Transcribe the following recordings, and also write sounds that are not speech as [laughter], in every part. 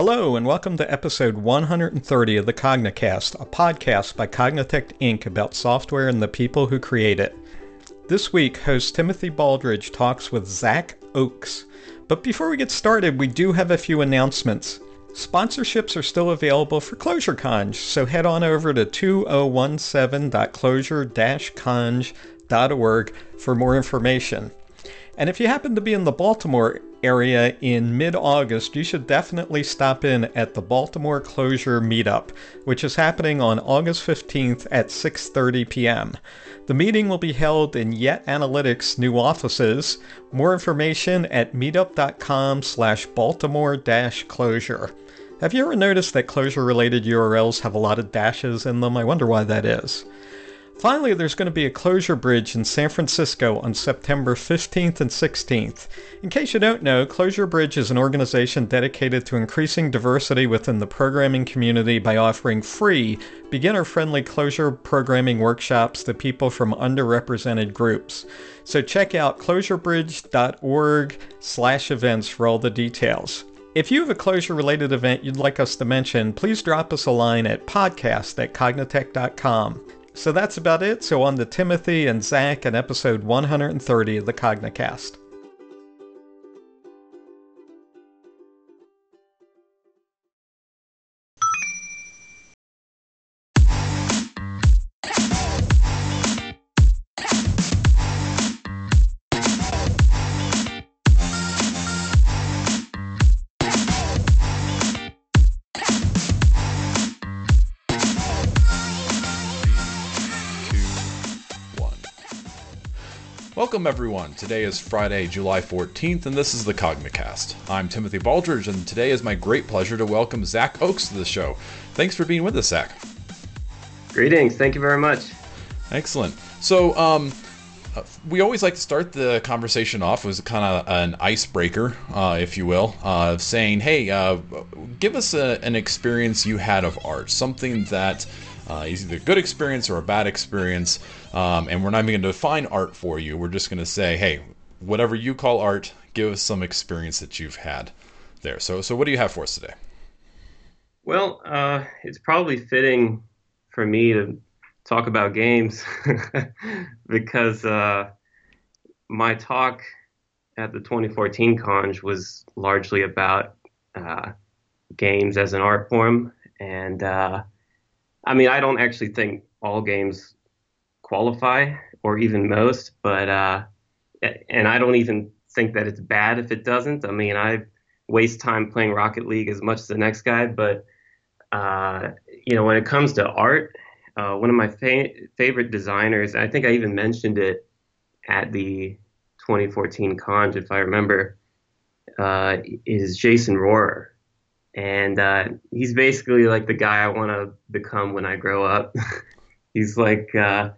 Hello, and welcome to episode 130 of the Cognicast, a podcast by Cognitect Inc. about software and the people who create it. This week, host Timothy Baldridge talks with Zach Oakes. But before we get started, we do have a few announcements. Sponsorships are still available for ClojureConj, so head on over to 2017.clojure-conj.org for more information. And if you happen to be in the Baltimore area in mid-August, you should definitely stop in at the Baltimore Clojure Meetup, which is happening on August 15th at 6:30 p.m. The meeting will be held in Yet Analytics' new offices. More information at meetup.com/baltimore-clojure. Have you ever noticed that Clojure related URLs have a lot of dashes in them? I wonder why that is. Finally, there's going to be a Clojure Bridge in San Francisco on September 15th and 16th. In case you don't know, Clojure Bridge is an organization dedicated to increasing diversity within the programming community by offering free, beginner-friendly Clojure programming workshops to people from underrepresented groups. So check out clojurebridge.org/events for all the details. If you have a Clojure related event you'd like us to mention, please drop us a line at podcast at cognitect.com. So that's about it. So on to Timothy and Zach and episode 130 of the Cognicast. Welcome, everyone. Today is Friday, July 14th, and this is the Cognicast. I'm Timothy Baldridge, and today is my great pleasure to welcome Zach Oakes to the show. Thanks for being with us, Zach. Greetings. Thank you very much. Excellent. So, um, we always like to start the conversation off with kind of an icebreaker, uh, if you will, uh, of saying, hey, uh, give us a, an experience you had of art, something that uh, is either a good experience or a bad experience. Um, and we're not even going to define art for you. We're just going to say, hey, whatever you call art, give us some experience that you've had there. So, so what do you have for us today? Well, uh, it's probably fitting for me to talk about games [laughs] because uh, my talk at the 2014 Conj was largely about uh, games as an art form. And uh, I mean, I don't actually think all games qualify, or even most, but uh, and I don't even think that it's bad if it doesn't. I mean, I waste time playing Rocket League as much as the next guy, but uh, you know, when it comes to art, uh, one of my fa- favorite designers, I think I even mentioned it at the 2014 Conj, if I remember, uh, is Jason Rohrer and uh, he's basically like the guy I want to become when I grow up. [laughs] he's like uh,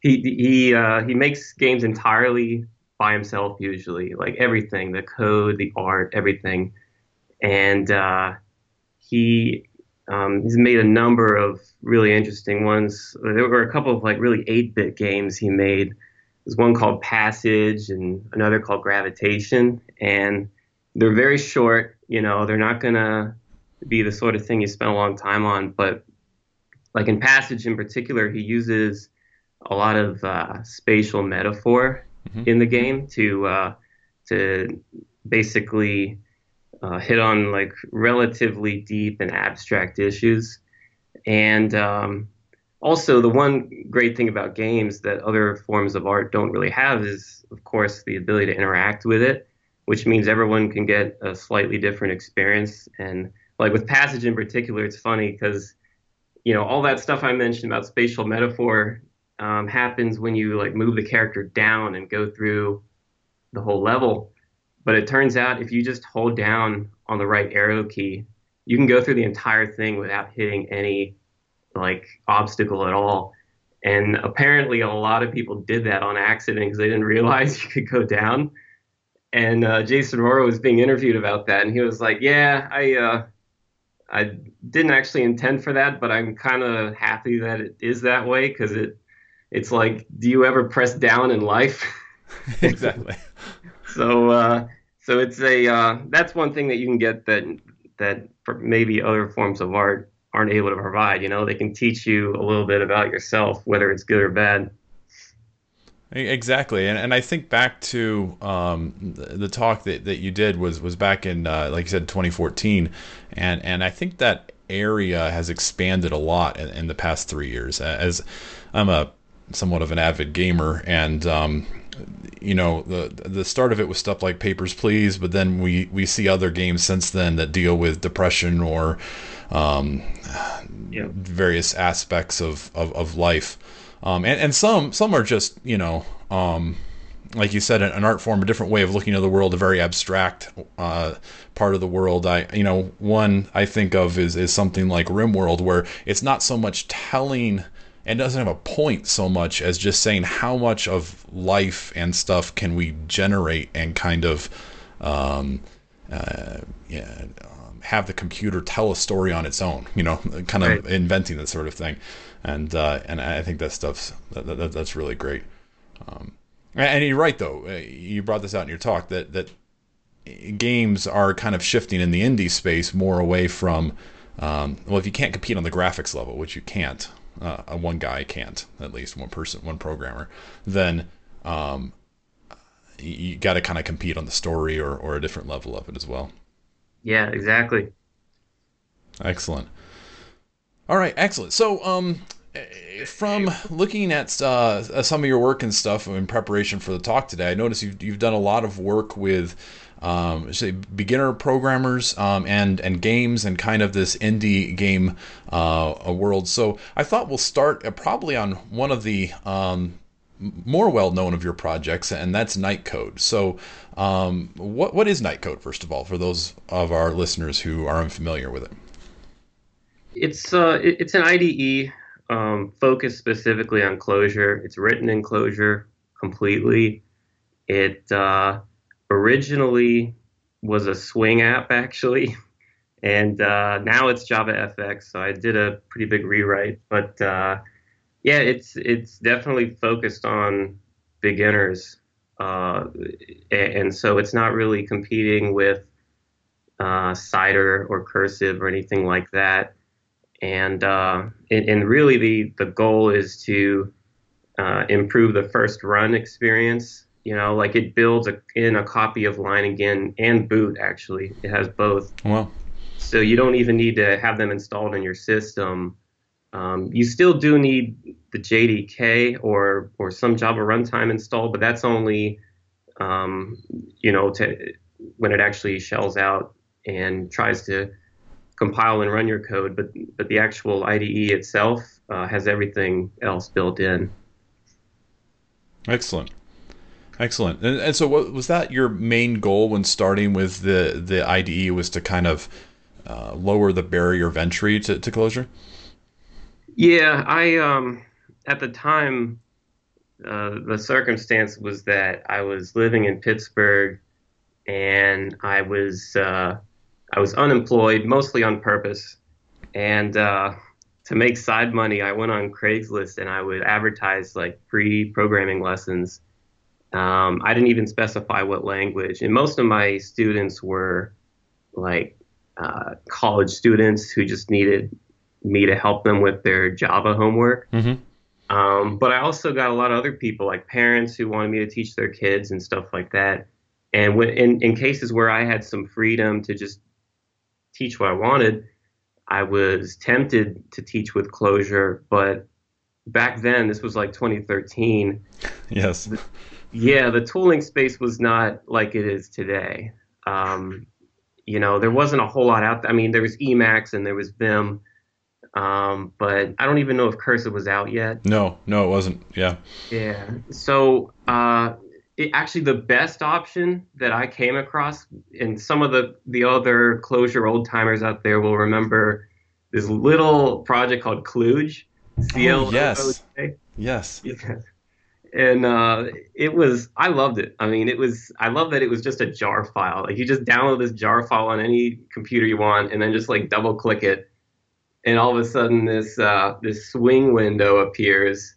he he uh, he makes games entirely by himself usually, like everything, the code, the art, everything, and uh, he um, he's made a number of really interesting ones. There were a couple of like really 8-bit games he made. There's one called Passage and another called Gravitation, and they're very short. You know, they're not gonna be the sort of thing you spend a long time on. But like in Passage in particular, he uses a lot of uh, spatial metaphor mm-hmm. in the game to uh, to basically uh, hit on like relatively deep and abstract issues. And um, also, the one great thing about games that other forms of art don't really have is, of course, the ability to interact with it which means everyone can get a slightly different experience. And like with Passage in particular, it's funny because you know all that stuff I mentioned about spatial metaphor um, happens when you like move the character down and go through the whole level. But it turns out if you just hold down on the right arrow key, you can go through the entire thing without hitting any like obstacle at all. And apparently, a lot of people did that on accident because they didn't realize [laughs] you could go down and uh, Jason Rohrer was being interviewed about that, and he was like, "Yeah, I uh, I didn't actually intend for that, but I'm kind of happy that it is that way because it it's like, do you ever press down in life?" [laughs] [laughs] exactly. so uh, so it's a uh, that's one thing that you can get that that maybe other forms of art aren't able to provide. You know, they can teach you a little bit about yourself, whether it's good or bad. Exactly, and and I think back to um, the talk that, that you did was was back in uh, like you said 2014, and and I think that area has expanded a lot in, in the past three years. As I'm a somewhat of an avid gamer, and um, you know the the start of it was stuff like Papers Please, but then we we see other games since then that deal with depression or um, yeah. various aspects of of, of life. Um, and, and some some are just you know um, like you said an art form a different way of looking at the world a very abstract uh, part of the world i you know one i think of is, is something like rimworld where it's not so much telling and doesn't have a point so much as just saying how much of life and stuff can we generate and kind of um, uh, yeah, um, have the computer tell a story on its own you know kind of right. inventing that sort of thing and uh, and I think that stuff's that, that, that's really great. Um, and you're right though. Uh, you brought this out in your talk that that games are kind of shifting in the indie space more away from um, well, if you can't compete on the graphics level, which you can't, uh, one guy can't, at least one person, one programmer, then um, you, you got to kind of compete on the story or, or a different level of it as well. Yeah, exactly. Excellent. All right, excellent. So, um, from looking at uh, some of your work and stuff in preparation for the talk today, I noticed you've, you've done a lot of work with, um, say, beginner programmers um, and and games and kind of this indie game uh, world. So I thought we'll start uh, probably on one of the um, more well known of your projects, and that's Nightcode. So, um, what what is Nightcode first of all, for those of our listeners who are unfamiliar with it? It's uh, it's an IDE um, focused specifically on Clojure. It's written in Clojure completely. It uh, originally was a Swing app actually, [laughs] and uh, now it's Java FX. So I did a pretty big rewrite, but uh, yeah, it's it's definitely focused on beginners, uh, and so it's not really competing with uh, Cider or Cursive or anything like that and uh, and, and, really the the goal is to uh, improve the first run experience. You know, like it builds a, in a copy of Leiningen and Boot. Actually, it has both. Wow. So you don't even need to have them installed in your system. Um, you still do need the JDK or or some Java runtime installed, but that's only um, you know to, when it actually shells out and tries to compile and run your code, but but the actual IDE itself uh, has everything else built in. Excellent, excellent. And, and so, what, was that your main goal when starting with the the IDE? Was to kind of uh, lower the barrier of entry to, to Clojure? Yeah, I um, at the time uh, the circumstance was that I was living in Pittsburgh and I was uh, I was unemployed, mostly on purpose. And uh, to make side money, I went on Craigslist and I would advertise like free programming lessons. Um, I didn't even specify what language. And most of my students were like uh, college students who just needed me to help them with their Java homework. Mm-hmm. Um, but I also got a lot of other people, like parents who wanted me to teach their kids and stuff like that. And when, in, in cases where I had some freedom to just teach what I wanted, I was tempted to teach with Clojure, but back then, this was like 2013. Yes. The, yeah, the tooling space was not like it is today. Um, you know, there wasn't a whole lot out there. I mean, there was Emacs and there was Vim, um, but I don't even know if Cursive was out yet. No, no, it wasn't. Yeah. Yeah. So uh, it, actually the best option that I came across, and some of the the other Clojure old timers out there will remember this little project called clooj. Oh, yes. Yes. [laughs] And uh, it was, I loved it. I mean, it was, I love that it was just a jar file. Like you just download this jar file on any computer you want, and then just like double click it, and all of a sudden this uh, this swing window appears,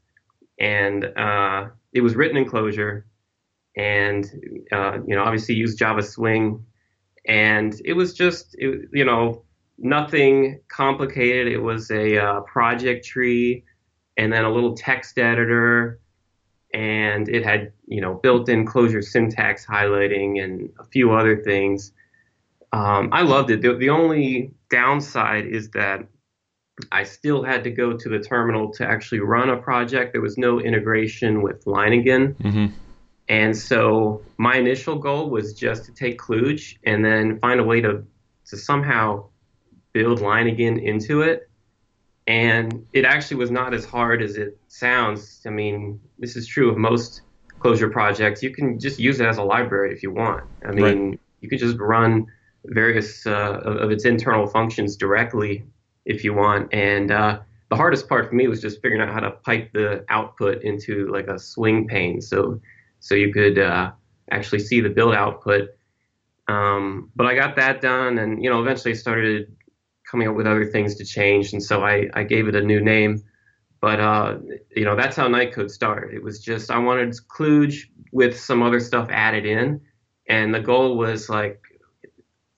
and uh, it was written in Clojure and uh, you know obviously use Java Swing, and it was just it, you know nothing complicated. It was a uh, project tree, and then a little text editor, and it had you know built-in Clojure syntax highlighting and a few other things. Um, I loved it. The, the only downside is that I still had to go to the terminal to actually run a project. There was no integration with Leiningen. Mm-hmm. And so my initial goal was just to take clooj and then find a way to, to somehow build Leiningen into it. And it actually was not as hard as it sounds. I mean, this is true of most Clojure projects. You can just use it as a library if you want. I mean, right. you could just run various uh, of, of, its internal functions directly if you want. And uh, the hardest part for me was just figuring out how to pipe the output into like a swing pane, so so you could uh, actually see the build output. Um, but I got that done, and you know, eventually I started coming up with other things to change, and so I, I gave it a new name. But uh, you know, that's how Nightcode started. It was just I wanted clooj with some other stuff added in, and the goal was like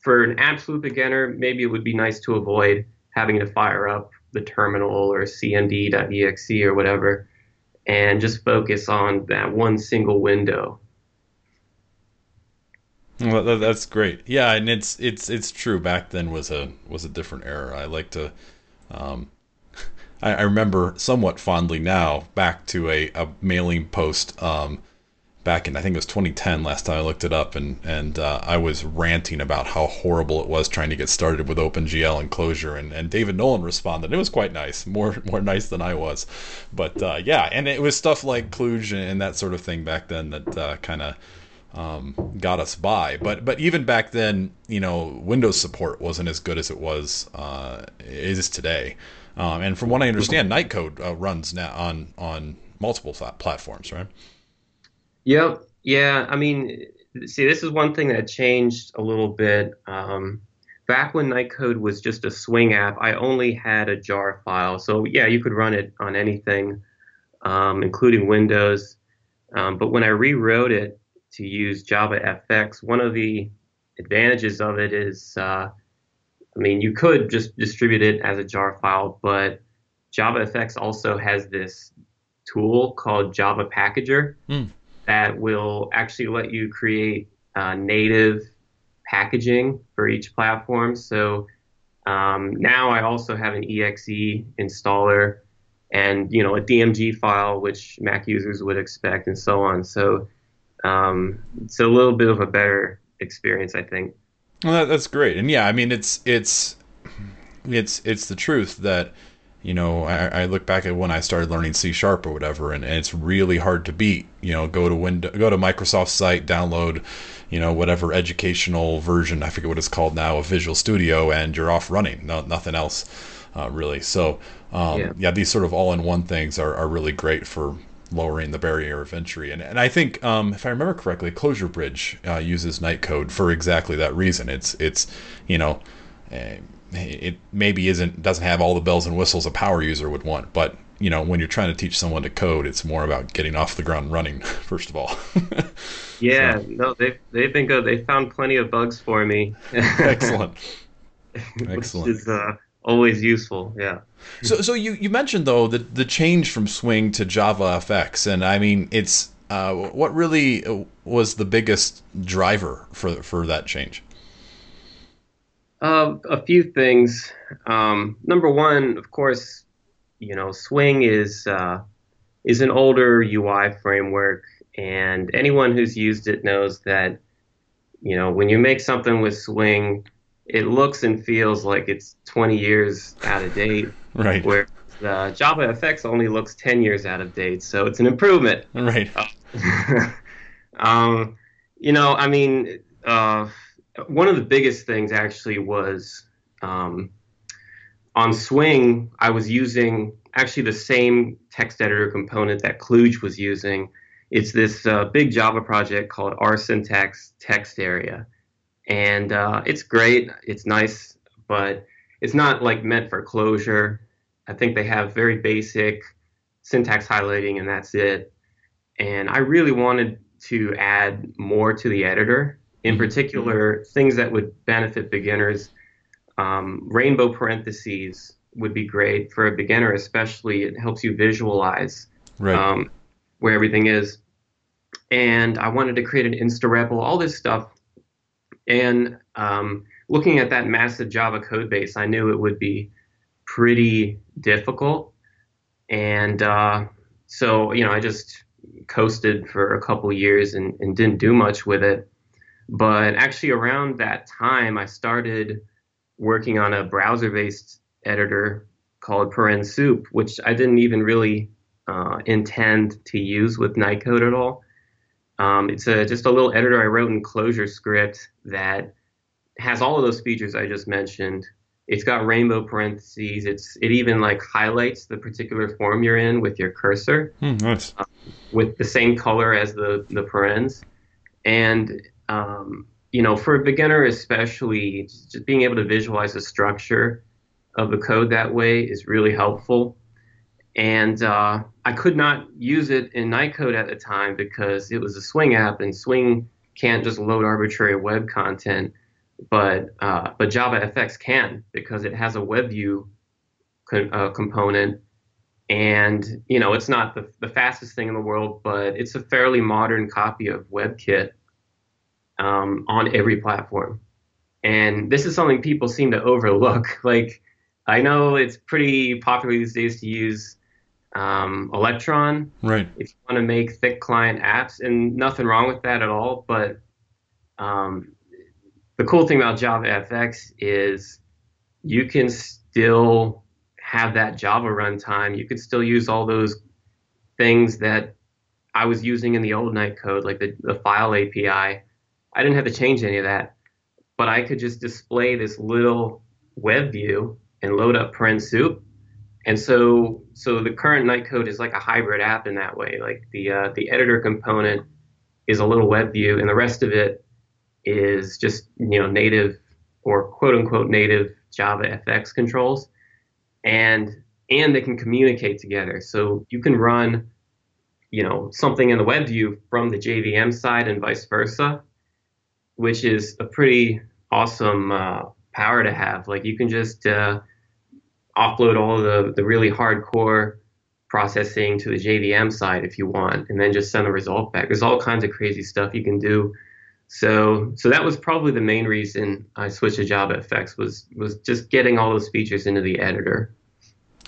for an absolute beginner, maybe it would be nice to avoid having to fire up the terminal or cmd.exe or whatever, and just focus on that one single window. Well, that's great. Yeah, and it's it's it's true. Back then was a was a different era. I like to. Um, [laughs] I, I remember somewhat fondly now back to a, a mailing post um, back in I think it was 2010 last time I looked it up, and and uh, I was ranting about how horrible it was trying to get started with OpenGL and Clojure, and, and David Nolen responded. It was quite nice, more more nice than I was, but uh, yeah, and it was stuff like clooj and that sort of thing back then that uh, kind of. Um, got us by, but but even back then, you know, Windows support wasn't as good as it was uh, is today. Um, and from what I understand, Nightcode uh, runs now on on multiple platforms, right? Yep. Yeah. I mean, see, this is one thing that changed a little bit. Um, back when Nightcode was just a Swing app, I only had a jar file. So yeah, you could run it on anything, um, including Windows. Um, but when I rewrote it to use Java FX, one of the advantages of it is, uh, I mean, you could just distribute it as a jar file, but Java FX also has this tool called Java Packager. Mm that will actually let you create uh, native packaging for each platform. So um, now I also have an exe installer and you know a DMG file, which Mac users would expect, and so on. So um, it's a little bit of a better experience, I think. Well, that's great, and yeah, I mean it's it's it's it's the truth that you know, I, I, look back at when I started learning C sharp or whatever, and, and, it's really hard to beat. You know, go to window, go to Microsoft site, download, you know, whatever educational version I forget what it's called now of Visual Studio, and you're off running. No, nothing else, uh, really. So, um, yeah. yeah. these sort of all-in-one things are, are really great for lowering the barrier of entry. And and I think, um, if I remember correctly, Clojure Bridge uh, uses Nightcode for exactly that reason. It's it's you know. Uh, it maybe isn't doesn't have all the bells and whistles a power user would want but you know when you're trying to teach someone to code it's more about getting off the ground running [laughs] first of all. [laughs] Yeah so. no they've, they've been good. They found plenty of bugs for me. Excellent. [laughs] Excellent which is uh, always useful yeah. So so you you mentioned though the the change from swing to java fx and i mean it's uh, what really was the biggest driver for for that change uh, a few things. Um, number one, of course, you know, Swing is uh, is an older UI framework, and anyone who's used it knows that you know when you make something with Swing, it looks and feels like it's 20 years out of date. [laughs] right. Where uh, Java FX only looks 10 years out of date, so it's an improvement. Right. [laughs] um, you know, I mean. Uh, one of the biggest things actually was um, on Swing, I was using actually the same text editor component that clooj was using. It's this uh, big Java project called RSyntaxTextArea. And uh, it's great, it's nice, but it's not like meant for Clojure. I think they have very basic syntax highlighting and that's it. And I really wanted to add more to the editor In particular, things that would benefit beginners, um, rainbow parentheses would be great for a beginner, especially. It helps you visualize Right. um, where everything is. And I wanted to create an Insta REPL, all this stuff. And um, looking at that massive Java code base, I knew it would be pretty difficult. And uh, so, you know, I just coasted for a couple years and, and didn't do much with it. But actually, around that time, I started working on a browser based editor called Paren Soup, which I didn't even really uh, intend to use with Nightcode at all. Um, it's a, just a little editor I wrote in ClojureScript that has all of those features I just mentioned. It's got rainbow parentheses. It's it even like highlights the particular form you're in with your cursor Hmm, nice. with the same color as the the parens, and um, you know for a beginner especially, just being able to visualize the structure of the code that way is really helpful. And uh, I could not use it in Nightcode at the time because it was a Swing app, and Swing can't just load arbitrary web content, but uh, but JavaFX can because it has a WebView co- uh, component and you know it's not the, the fastest thing in the world but it's a fairly modern copy of webkit um, on every platform. And this is something people seem to overlook. [laughs] Like i know it's pretty popular these days to use um, electron. Right. if you want to make thick client apps and nothing wrong with that at all but um, the cool thing about javafx is you can still have that java runtime. You could still use all those things that i was using in the old Nightcode like the, the file api i didn't have to change any of that but i could just display this little web view and load up Paren Soup. And so so the current Nightcode is like a hybrid app in that way. Like the uh, the editor component is a little web view and the rest of it is just you know native or quote unquote native java fx controls. And and they can communicate together. So you can run you know something in the web view from the jvm side and vice versa which is a pretty awesome uh, power to have like you can just uh, offload all the, the really hardcore processing to the JVM side if you want, and then just send the result back. There's all kinds of crazy stuff you can do. So, so that was probably the main reason I switched to JavaFX was was just getting all those features into the editor.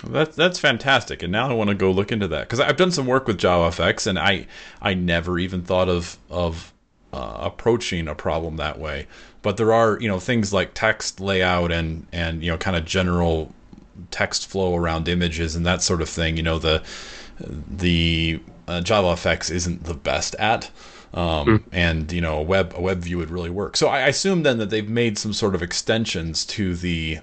That's that's fantastic, and now I want to go look into that because I've done some work with JavaFX, and I I never even thought of of uh, approaching a problem that way. But there are you know things like text layout and and you know kind of general text flow around images and that sort of thing. You know the the uh, JavaFX isn't the best at. Um, and you know a web a web view would really work. So I assume then that they've made some sort of extensions to the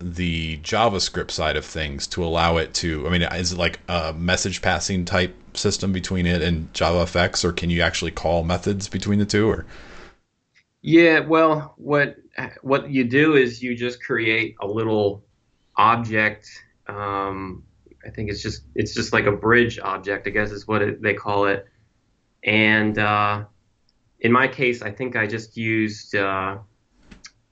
the JavaScript side of things to allow it to. I mean, is it like a message passing type system between it and JavaFX, or can you actually call methods between the two? Or Yeah, well, what what you do is you just create a little object. Um, I think it's just it's just like a bridge object, I guess is what it, they call it. And uh, in my case, I think I just used, uh,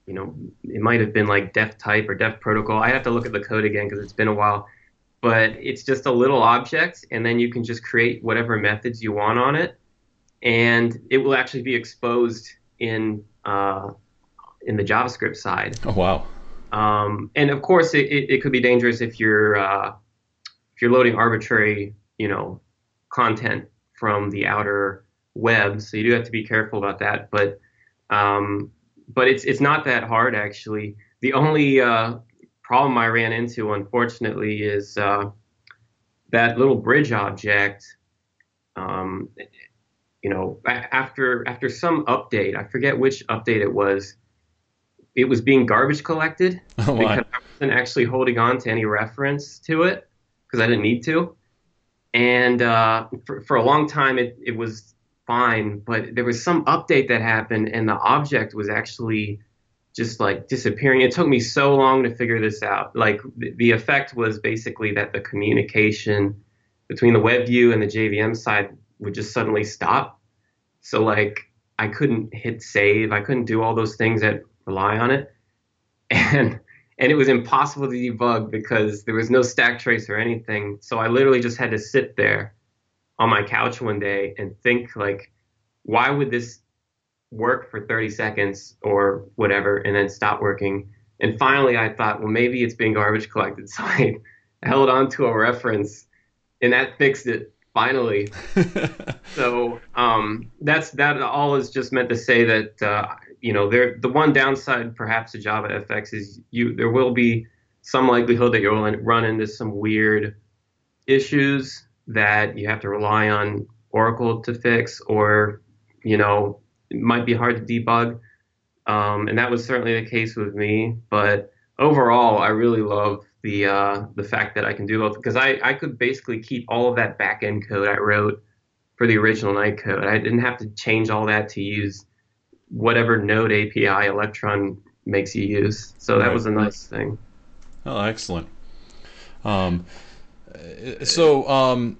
you know, it might have been like def type or def protocol. I have to look at the code again because it's been a while. But it's just a little object, and then you can just create whatever methods you want on it, and it will actually be exposed in uh, in the JavaScript side. oh wow, Um, and of course, it, it, it could be dangerous if you're uh, if you're loading arbitrary, you know, content from the outer web. So you do have to be careful about that. But um, but it's it's not that hard actually. The only uh, problem I ran into, unfortunately, is uh, that little bridge object. Um, you know, after after some update, I forget which update it was. It was being garbage collected [laughs] oh because I wasn't actually holding on to any reference to it because I didn't need to. And uh, for, for a long time, it, it was fine, but there was some update that happened, and the object was actually just like disappearing. It took me so long to figure this out. Like the, effect was basically that the communication between the web view and the JVM side would just suddenly stop. So like I couldn't hit save. I couldn't do all those things that rely on it, [laughs] and and it was impossible to debug because there was no stack trace or anything. So I literally just had to sit there on my couch one day and think like, why would this work for 30 seconds or whatever and then stop working? And finally, I thought, well, maybe it's being garbage collected. [laughs] So I held on to a reference, and that fixed it finally. [laughs] so um, that's that. All is just meant to say that uh, you know there. The one downside, perhaps, to Java FX is you. There will be some likelihood that you'll run into some weird issues that you have to rely on Oracle to fix, or you know, it might be hard to debug. Um, and that was certainly the case with me. But overall, I really love the uh, the fact that I can do both because I, I could basically keep all of that back end code I wrote for the original Nightcode. I didn't have to change all that to use whatever Node API Electron makes you use. So that right. was a nice thing. Oh, excellent. Um, so um,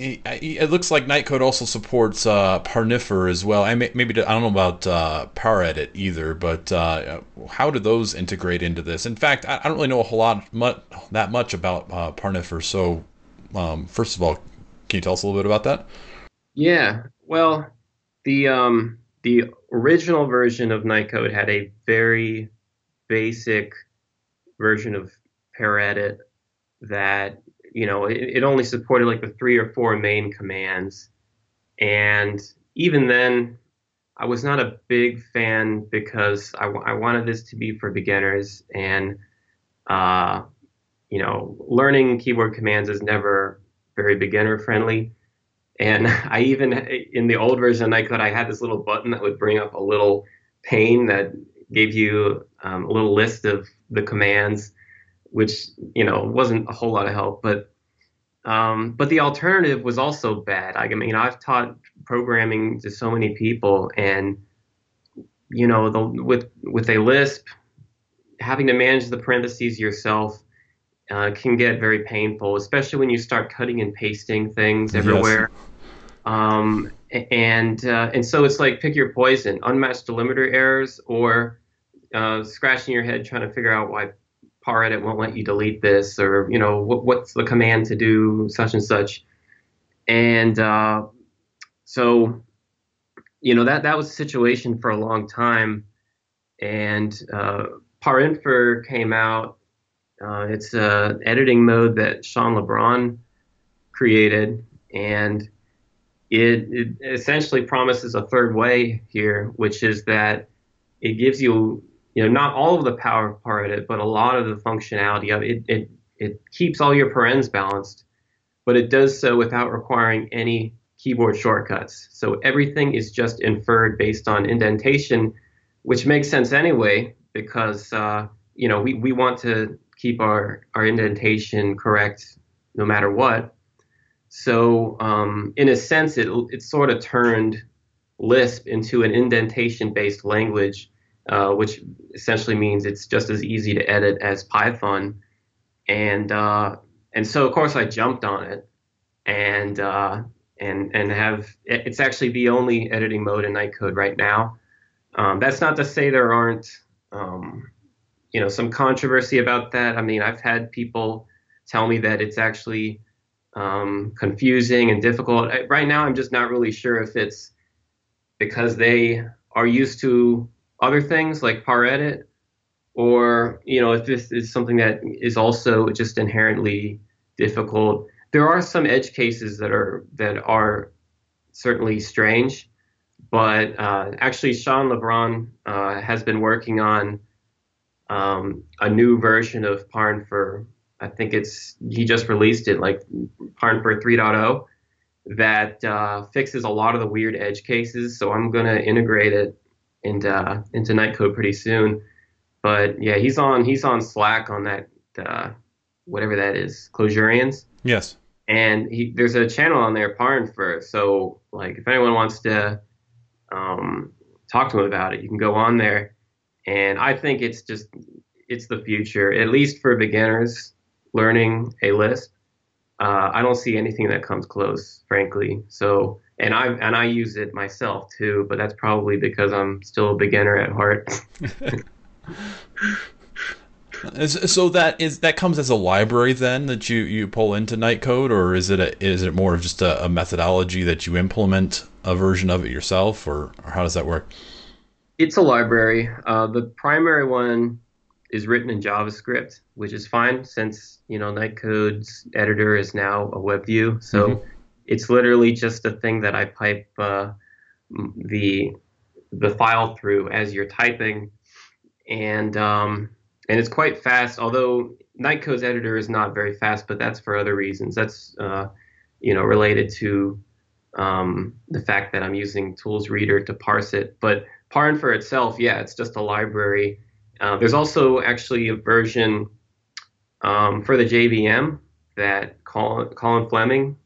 it looks like Nightcode also supports uh, Parinfer as well. I may, maybe I don't know about uh, either, but uh, how do those integrate into this? In fact, I, don't really know a whole lot much, that much about uh, Parinfer. So, um, first of all, can you tell us a little bit about that? Yeah. Well, the um, the original version of Nightcode had a very basic version of ParEdit that you know, it, it only supported like the three or four main commands. And even then, I was not a big fan because I, I wanted this to be for beginners. And, uh, you know, learning keyboard commands is never very beginner friendly. And [laughs] I even, in the old version I could, I had this little button that would bring up a little pane that gave you um, a little list of the commands which you know wasn't a whole lot of help. But um, but the alternative was also bad. I mean, I've taught programming to so many people, and you know, the, with with a Lisp, having to manage the parentheses yourself uh, can get very painful, especially when you start cutting and pasting things everywhere. Yes. Um, and uh, and so it's like pick your poison: unmatched delimiter errors, or uh, scratching your head trying to figure out why ParEdit won't let you delete this, or you know what, what's the command to do such and such, and uh, so you know that that was a situation for a long time, and uh, ParInfer came out. Uh, it's an editing mode that Shaun Lebron created, and it, it essentially promises a third way here, which is that it gives you you know, not all of the power part of it, but a lot of the functionality of it. It, it keeps all your parens balanced, but it does so without requiring any keyboard shortcuts. So everything is just inferred based on indentation, which makes sense anyway, because, uh, you know, we, we want to keep our, our indentation correct no matter what. So um, in a sense, it, it sort of turned Lisp into an indentation based language uh, which essentially means it's just as easy to edit as Python. And uh, and so of course I jumped on it, and uh, and and have it's actually the only editing mode in Nightcode right now. Um, that's not to say there aren't um, you know some controversy about that. I mean I've had people tell me that it's actually um, confusing and difficult. Right now I'm just not really sure if it's because they are used to other things like ParEdit, or you know if this is something that is also just inherently difficult. There are some edge cases that are that are certainly strange, but uh, actually Shaun Lebron uh, has been working on um, a new version of ParInfer. I think it's he just released it like ParInfer 3.0 that uh, fixes a lot of the weird edge cases. So I'm going to integrate it into uh, into Nightcode pretty soon. But yeah, he's on he's on Slack on that uh, whatever that is, Clojurians. Yes. And he, there's a channel on there, ParInfer. So like, if anyone wants to um, talk to him about it, you can go on there. And I think it's just it's the future, at least for beginners learning a Lisp. uh, I don't see anything that comes close, frankly. So, and I and I use it myself too, but that's probably because I'm still a beginner at heart. [laughs] so that is that comes as a library then that you you pull into Nightcode, or is it a, is it more of just a, a methodology that you implement a version of it yourself, or, or how does that work? It's a library. Uh, the primary one is written in JavaScript, which is fine since you know Nightcode's editor is now a web view. So mm-hmm. It's literally just a thing that I pipe uh, the the file through as you're typing, and um, and it's quite fast. Although Nightcode's editor is not very fast, but that's for other reasons. That's uh, you know related to um, the fact that I'm using Tools Reader to parse it. But Parinfer itself, yeah, it's just a library uh, there's also actually a version um, for the JVM that Colin, Colin Fleming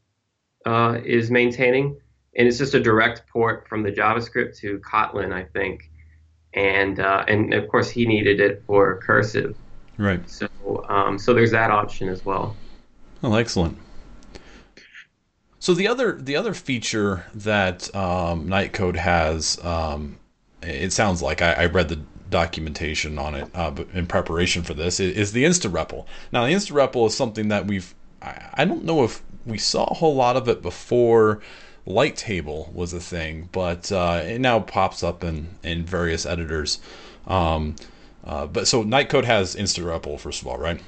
uh, is maintaining, and it's just a direct port from the JavaScript to Kotlin, I think, and uh, and of course he needed it for cursive. Right. So um, so there's that option as well. Oh, excellent. So the other the other feature that um, Nightcode has, um, it sounds like I, I, read the documentation on it uh, in preparation for this is the InstaREPL. Now, the InstaREPL is something that we've, I don't know if we saw a whole lot of it before Lighttable was a thing, but uh, it now pops up in, in various editors. Um, uh, but so Nightcode has InstaREPL, first of all, right?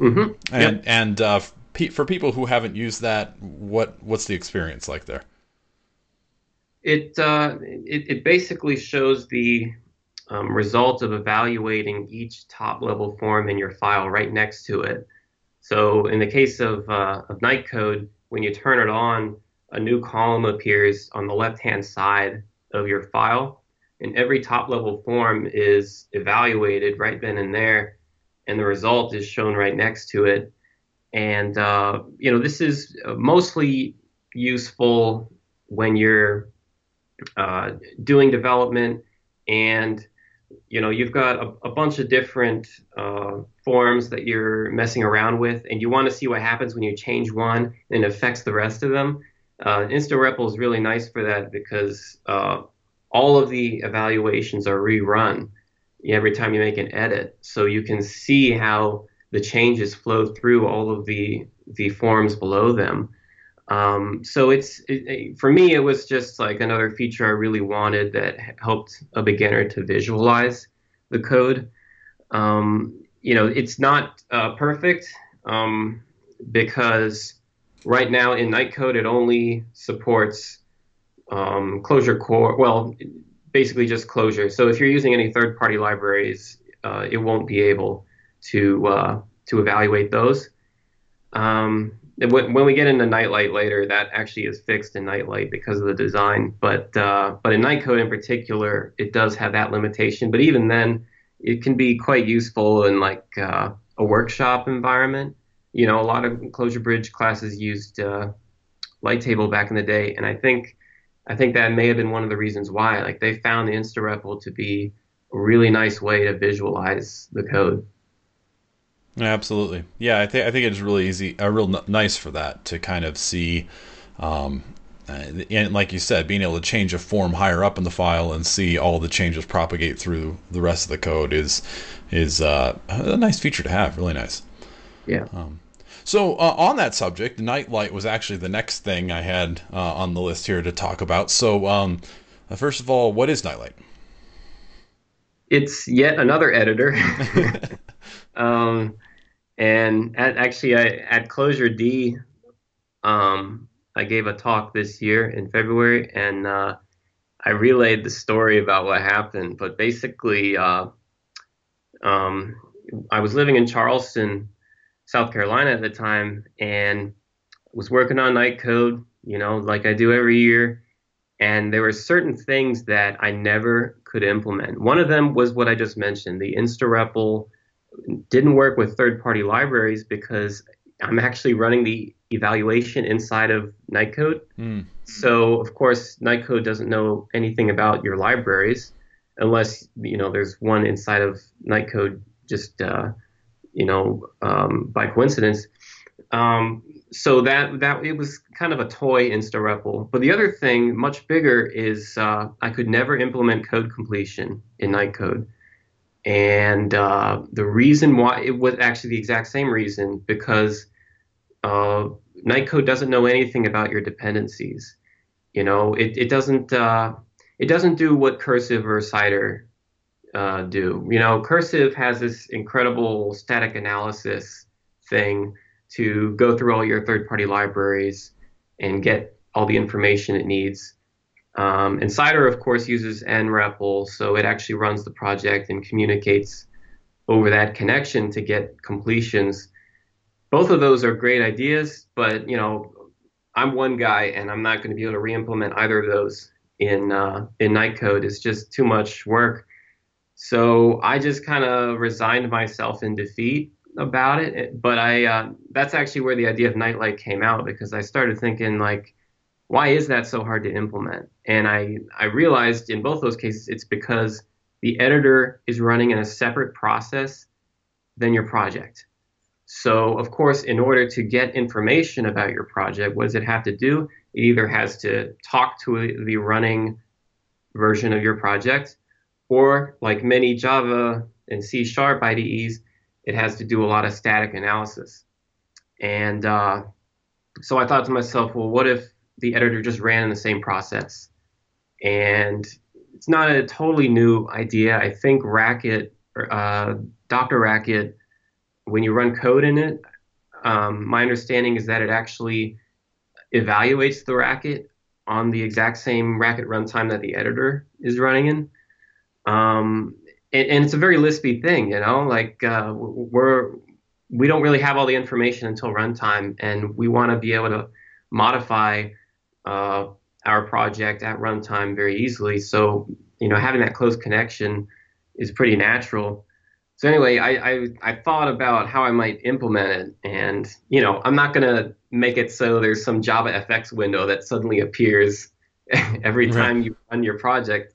Mm-hmm. And, yep. and uh, for people who haven't used that, what what's the experience like there? It, uh, it, it basically shows the um, result of evaluating each top level form in your file right next to it. So in the case of, uh, of Nightcode, when you turn it on, a new column appears on the left-hand side of your file, and every top level form is evaluated right then and there, and the result is shown right next to it. And uh, you know this is mostly useful when you're uh, doing development and you know you've got a, a bunch of different uh, forms that you're messing around with and you want to see what happens when you change one and affects the rest of them. Uh, is really nice for that because uh, all of the evaluations are rerun every time you make an edit. So you can see how the changes flow through all of the the forms below them um, so it's it, for me, it was just like another feature I really wanted that helped a beginner to visualize the code. Um, you know, it's not uh, perfect um, because right now in Nightcode it only supports um, Clojure core. Well, basically just Clojure. So if you're using any third-party libraries, uh, it won't be able to uh, to evaluate those. Um, when, we get into Nightlight later, that actually is fixed in Nightlight because of the design. But uh, but in Nightcode in particular, it does have that limitation. But even then, it can be quite useful in like uh, a workshop environment. You know, a lot of Clojure Bridge classes used uh, Lighttable back in the day, and I think I think that may have been one of the reasons why. Like they found the InstaREPL to be a really nice way to visualize the code. Absolutely, yeah. I think I think it's really easy, uh, real n- nice for that to kind of see, um, uh, and like you said, being able to change a form higher up in the file and see all the changes propagate through the rest of the code is is uh, a nice feature to have. Really nice. Yeah. Um, so uh, on that subject, Nightlight was actually the next thing I had uh, on the list here to talk about. So um, uh, first of all, what is Nightlight? It's yet another editor. [laughs] [laughs] um, and at, actually, I, at ClojureD, um, I gave a talk this year in February, and uh, I relayed the story about what happened. But basically, uh, um, I was living in Charleston, South Carolina at the time, and was working on Nightcode, you know, like I do every year. And there were certain things that I never could implement. One of them was what I just mentioned, the InstaREPL didn't work with third party libraries because I'm actually running the evaluation inside of Nightcode. Mm. So of course Nightcode doesn't know anything about your libraries unless you know there's one inside of Nightcode just uh, you know um, by coincidence. Um, so that that it was kind of a toy InstaREPL. But the other thing, much bigger, is uh, I could never implement code completion in Nightcode. And uh, the reason why it was actually the exact same reason because uh, Nightcode doesn't know anything about your dependencies. You know, it, it doesn't uh, it doesn't do what Cursive or Cider uh, do. You know, Cursive has this incredible static analysis thing to go through all your third-party libraries and get all the information it needs. Um, and Cider, of course, uses NREPL, so it actually runs the project and communicates over that connection to get completions. Both of those are great ideas, but you know, I'm one guy, and I'm not going to be able to re-implement either of those in uh, in Nightcode. It's just too much work. So I just kind of resigned myself in defeat about it. But I uh, that's actually where the idea of Nightlight came out because I started thinking like, why is that so hard to implement? And I I realized in both those cases it's because the editor is running in a separate process than your project. So of course, in order to get information about your project, what does it have to do? It either has to talk to the running version of your project, or like many Java and C Sharp IDEs, it has to do a lot of static analysis. And uh, so I thought to myself, well, what if the editor just ran in the same process? And it's not a totally new idea. I think Racket, uh, Dr. Racket, when you run code in it, um, my understanding is that it actually evaluates the Racket on the exact same Racket runtime that the editor is running in. Um, and, and, it's a very lispy thing, you know, like uh, we're we don't really have all the information until runtime, and we want to be able to modify uh, our project at runtime very easily. So, you know, having that close connection is pretty natural. So anyway, I, I, I thought about how I might implement it, and you know, I'm not gonna make it so there's some Java FX window that suddenly appears [laughs] every time right. you run your project.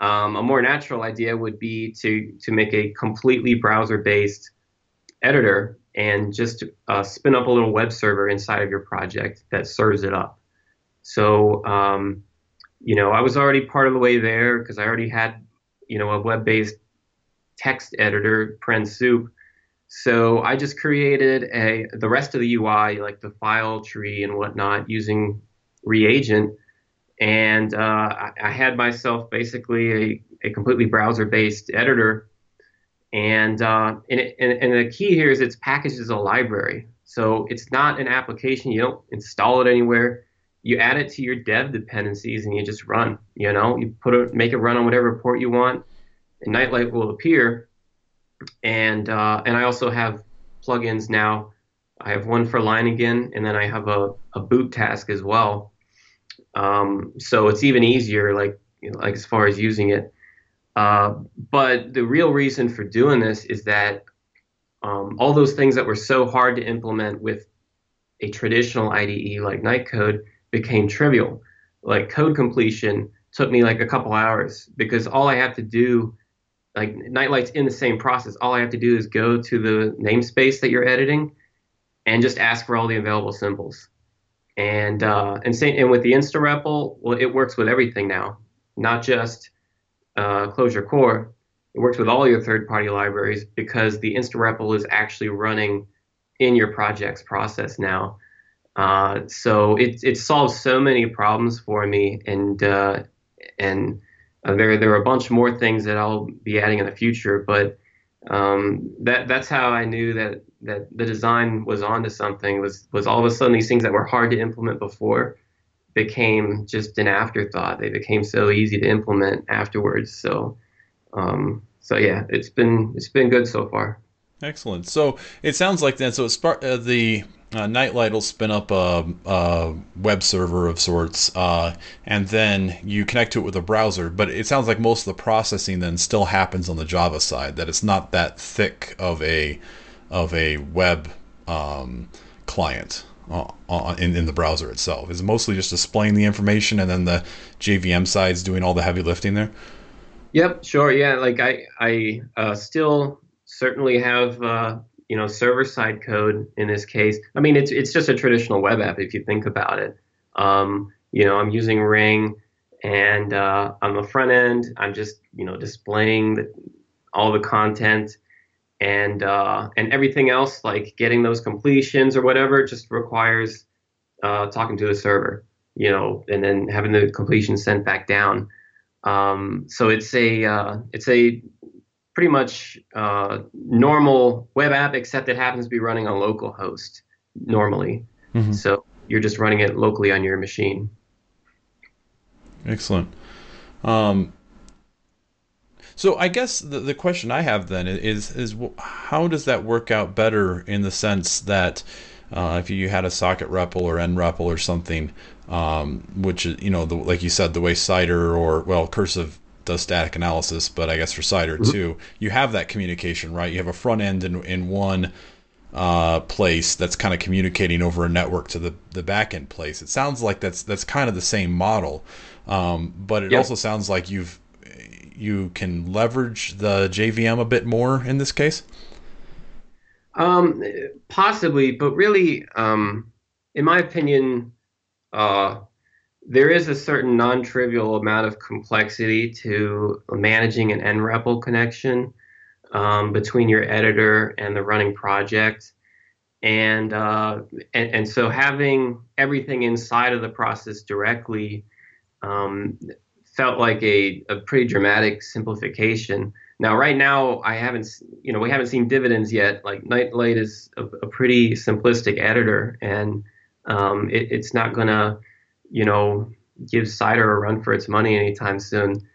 Um, a more natural idea would be to to make a completely browser-based editor and just uh, spin up a little web server inside of your project that serves it up. So, um, you know, I was already part of the way there because I already had, you know, a web-based text editor, Paren Soup. So I just created a the rest of the UI, like the file tree and whatnot, using Reagent and uh, I, I, had myself basically a, a completely browser-based editor. And, uh, and, it, and, and the key here is it's packaged as a library. So it's not an application. You don't install it anywhere. You add it to your dev dependencies and you just run. You know, you put it, make it run on whatever port you want, and Nightlight will appear. And uh, and I also have plugins now. I have one for Leiningen, and then I have a, a boot task as well um, so it's even easier, like you know, like as far as using it. Uh, but the real reason for doing this is that um, all those things that were so hard to implement with a traditional IDE like Nightcode became trivial. Like code completion took me like a couple hours because all I have to do, like Nightlight's in the same process. All I have to do is go to the namespace that you're editing and just ask for all the available symbols. And uh, and, same, and with the InstaREPL, well, it works with everything now, not just uh, Clojure Core. It works with all your third-party libraries because the InstaREPL is actually running in your project's process now. Uh, so it it solves so many problems for me, and uh, and uh, there there are a bunch more things that I'll be adding in the future. But um, that that's how I knew that that the design was onto something was was all of a sudden these things that were hard to implement before became just an afterthought. They became so easy to implement afterwards. So um, so yeah, it's been it's been good so far. Excellent. So it sounds like then. So it's part uh, the uh, Nightlight will spin up a, a web server of sorts, uh, and then you connect to it with a browser. But it sounds like most of the processing then still happens on the Java side. That it's not that thick of a of a web um, client uh, uh in, in the browser itself. Is mostly just displaying the information, and then the JVM side's doing all the heavy lifting there. Yep, sure, yeah. Like I I uh, still certainly have uh, you know server side code in this case. I mean, it's it's just a traditional web app if you think about it. Um, you know, I'm using Ring, and uh, on the front end, I'm just you know displaying the, all the content, and uh, and everything else like getting those completions or whatever just requires uh, talking to the server, you know, and then having the completion sent back down. Um, so it's a uh, it's a pretty much uh, normal web app, except it happens to be running on localhost normally. Mm-hmm. So you're just running it locally on your machine. Excellent. Um, so I guess the, the question I have then is is how does that work out better in the sense that uh, if you had a socket REPL or nREPL or something, um, which you know the, like you said the way Cider or well Cursive does static analysis, but I guess for Cider mm-hmm. too, you have that communication, right? You have a front end in, in one uh, place that's kind of communicating over a network to the, the back end place. It sounds like that's that's kind of the same model, um, but it yep. also sounds like you've you can leverage the JVM a bit more in this case. Um, possibly, but really, um, in my opinion, uh, there is a certain non-trivial amount of complexity to managing an nREPL connection um, between your editor and the running project. And, uh, and, and so having everything inside of the process directly um, felt like a, a pretty dramatic simplification. Now, right now, I haven't, you know, we haven't seen dividends yet. Like Nightlight is a, a pretty simplistic editor, and um, it, it's not gonna you know, give Cider a run for its money anytime soon.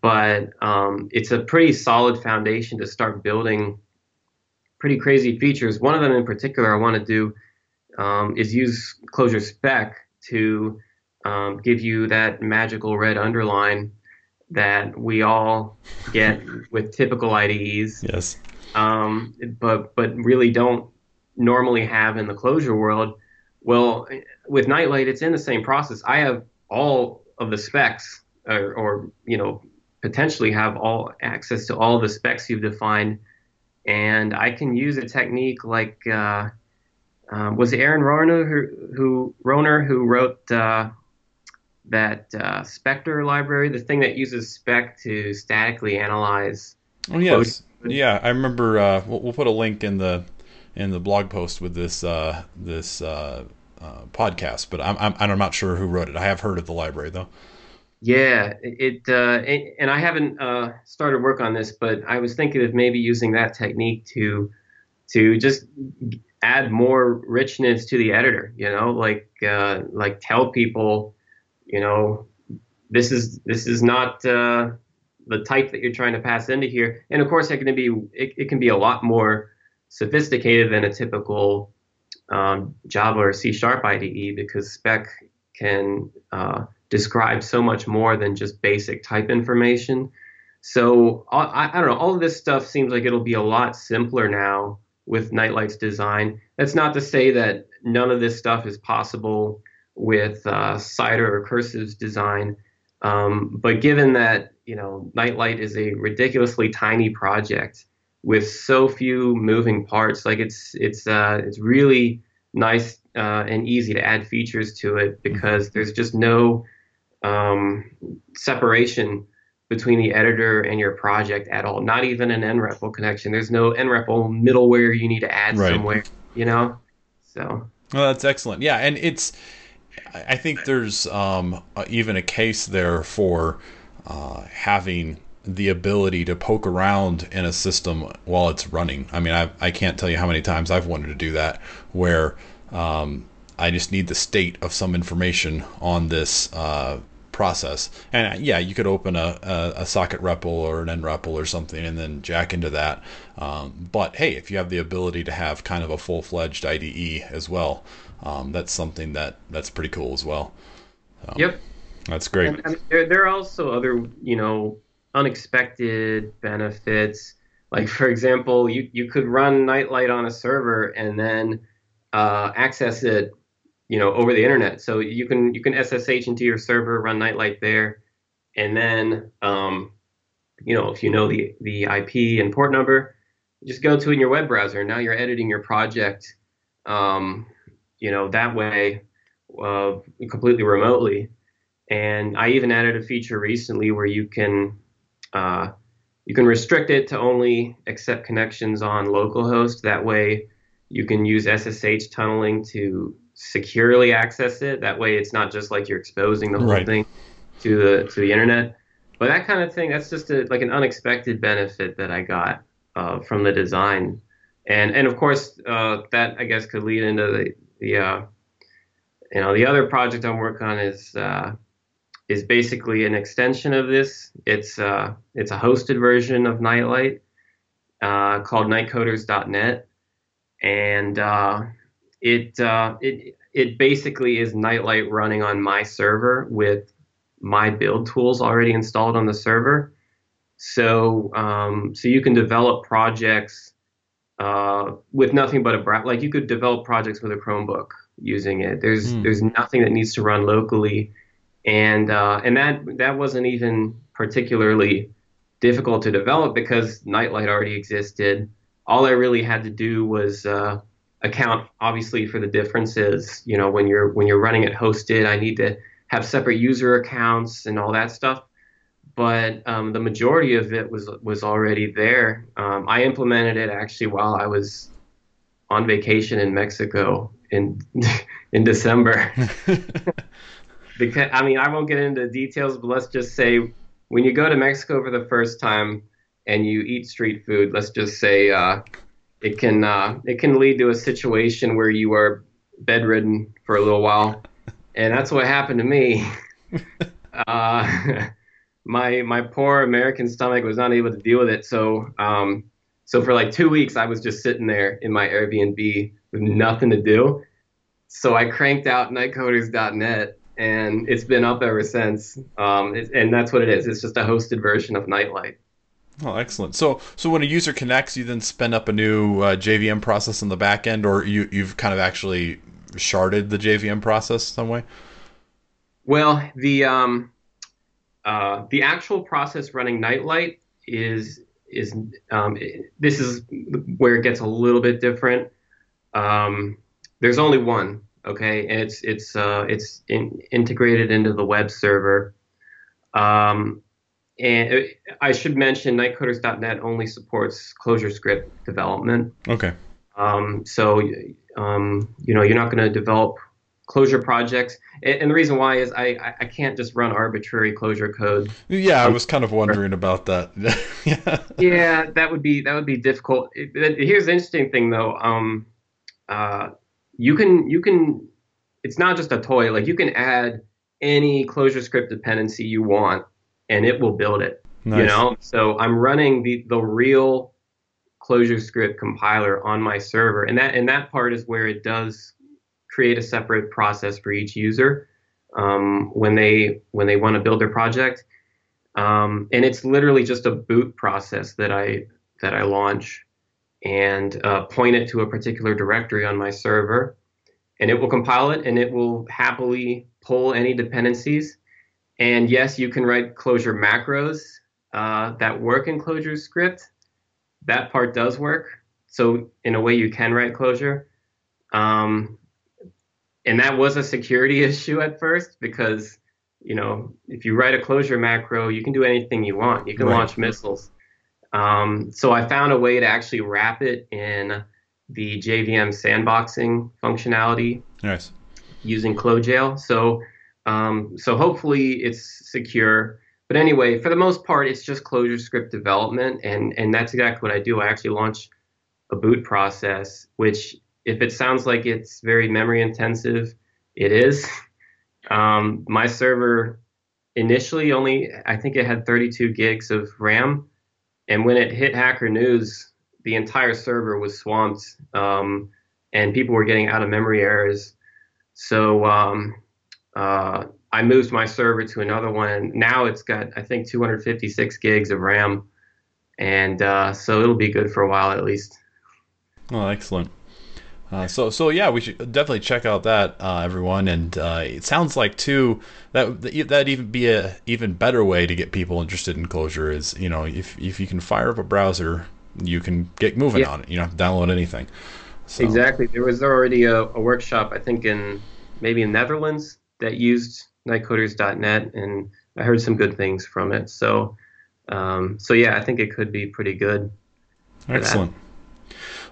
But um, it's a pretty solid foundation to start building pretty crazy features. One of them in particular I want to do um, is use Clojure Spec to um, give you that magical red underline that we all get [laughs] with typical IDEs. Yes. Um, but but really don't normally have in the Clojure world. Well, with Nightlight, it's in the same process. I have all of the specs, or, or you know, potentially have all access to all the specs you've defined, and I can use a technique like uh, um, was it Aaron Rohner who, who Rohner who wrote uh, that uh, Spectre library, the thing that uses spec to statically analyze. Oh yes, code. yeah, I remember. Uh, we'll, we'll, put a link in the in the blog post with this uh, this uh, uh, podcast, but I'm, I'm I'm not sure who wrote it. I have heard of the library though. Yeah, it, uh, it and I haven't uh, started work on this, but I was thinking of maybe using that technique to to just add more richness to the editor. You know, like uh, like tell people, you know, this is this is not uh, the type that you're trying to pass into here, and of course it can be it, it can be a lot more sophisticated than a typical um, Java or C Sharp IDE because spec can uh, describe so much more than just basic type information. So I, I, don't know. All of this stuff seems like it'll be a lot simpler now with Nightlight's design. That's not to say that none of this stuff is possible with uh, Cider or Cursive's design. Um, but given that you know Nightlight is a ridiculously tiny project, with so few moving parts. Like it's it's uh, it's really nice uh, and easy to add features to it because mm-hmm. there's just no um, separation between the editor and your project at all. Not even an nREPL connection. There's no nREPL middleware you need to add right. somewhere. You know, so. Well, that's excellent. Yeah, and it's. I think there's um, even a case there for uh, having the ability to poke around in a system while it's running. I mean, I, I can't tell you how many times I've wanted to do that where um, I just need the state of some information on this uh, process. And uh, yeah, you could open a, a, a, socket REPL or an nREPL or something and then jack into that. Um, but hey, if you have the ability to have kind of a full fledged IDE as well, um, that's something that that's pretty cool as well. Um, yep. That's great. And, and there, there are also other, you know, unexpected benefits. Like for example, you, you could run Nightlight on a server and then uh, access it, you know, over the internet. So you can you can SSH into your server, run Nightlight there, and then um, you know if you know the the IP and port number, just go to it in your web browser. Now you're editing your project, um, you know, that way, uh, completely remotely. And I even added a feature recently where you can uh, you can restrict it to only accept connections on localhost. That way, you can use SSH tunneling to securely access it. That way, it's not just like you're exposing the whole Right. thing to the to the internet. But that kind of thing, that's just a, like an unexpected benefit that I got uh, from the design, and and of course uh, that I guess could lead into the the uh, you know the other project I'm working on is uh, is basically an extension of this. It's uh, it's a hosted version of Nightlight uh, called nightcoders.net, and uh, it uh, it it basically is Nightlight running on my server with my build tools already installed on the server. So um, so you can develop projects uh, with nothing but a brow like you could develop projects with a Chromebook using it. There's Hmm. there's nothing that needs to run locally, and uh, and that that wasn't even particularly difficult to develop because Nightlight already existed. All I really had to do was uh, account obviously for the differences. You know, when you're when you're running it hosted, I need to have separate user accounts and all that stuff. But um, the majority of it was was already there. Um, I implemented it actually while I was on vacation in Mexico in [laughs] in December. [laughs] [laughs] because I mean I won't get into details, but let's just say when you go to Mexico for the first time and you eat street food, let's just say uh, it can uh, it can lead to a situation where you are bedridden for a little while, and that's what happened to me. [laughs] uh, [laughs] my my poor American stomach was not able to deal with it, so um, so for like two weeks I was just sitting there in my Airbnb with nothing to do. So I cranked out nightcoders.net and it's been up ever since. Um, it, and that's what it is. It's just a hosted version of Nightlight. Oh, excellent. So, so when a user connects, you then spin up a new uh, JVM process in the back end, or you you've kind of actually sharded the JVM process some way. Well, the um, uh, the actual process running Nightlight is is um, it- this is where it gets a little bit different. Um, there's only one, okay, and it's it's uh, it's in, integrated into the web server. Um, and it, I should mention, Nightcoders.net only supports ClojureScript development. Okay. Um, so, um, you know, you're not going to develop Clojure projects. And, the reason why is I, I- I can't just run arbitrary Clojure code. Yeah, I was kind of wondering about that. yeah. [laughs] Yeah, that would be that would be difficult. Here's the interesting thing though. Um, uh, you can you can it's not just a toy. Like you can add any ClojureScript dependency you want, and it will build it. You Nice. know, so I'm running the the real ClojureScript compiler on my server, and that and that part is where it does create a separate process for each user um, when they when they want to build their project, um, and it's literally just a boot process that I that I launch and uh, point it to a particular directory on my server, and it will compile it and it will happily pull any dependencies. And yes, you can write Clojure macros uh, that work in ClojureScript. That part does work. So in a way, you can write Clojure. Um, and that was a security [laughs] issue at first because you know if you write a Clojure macro, you can do anything you want. You can Right. launch missiles. Um, so I found a way to actually wrap it in the JVM sandboxing functionality Nice. using CloJail. So, um, so hopefully it's secure. But anyway, for the most part, it's just Clojure script development, and and that's exactly what I do. I actually launch a boot process, which if it sounds like it's very memory intensive, it is. [laughs] Um, my server initially only, I think it had 32 gigs of RAM, and when it hit Hacker News, the entire server was swamped, um, and people were getting out of memory errors. So um, uh, I moved my server to another one. Now it's got, I think, 256 gigs of RAM, and uh, so it'll be good for a while at least. Oh, excellent. Uh, so, so yeah, we should definitely check out that, uh, everyone. And uh, it sounds like too that that even be a even better way to get people interested in Clojure is you know if if you can fire up a browser you can get moving yeah. on it. You don't have to download anything. So. Exactly. There was already a, a, workshop, I think, in maybe in Netherlands that used nightcoders.net, and I heard some good things from it. So, um, so yeah, I think it could be pretty good. Excellent.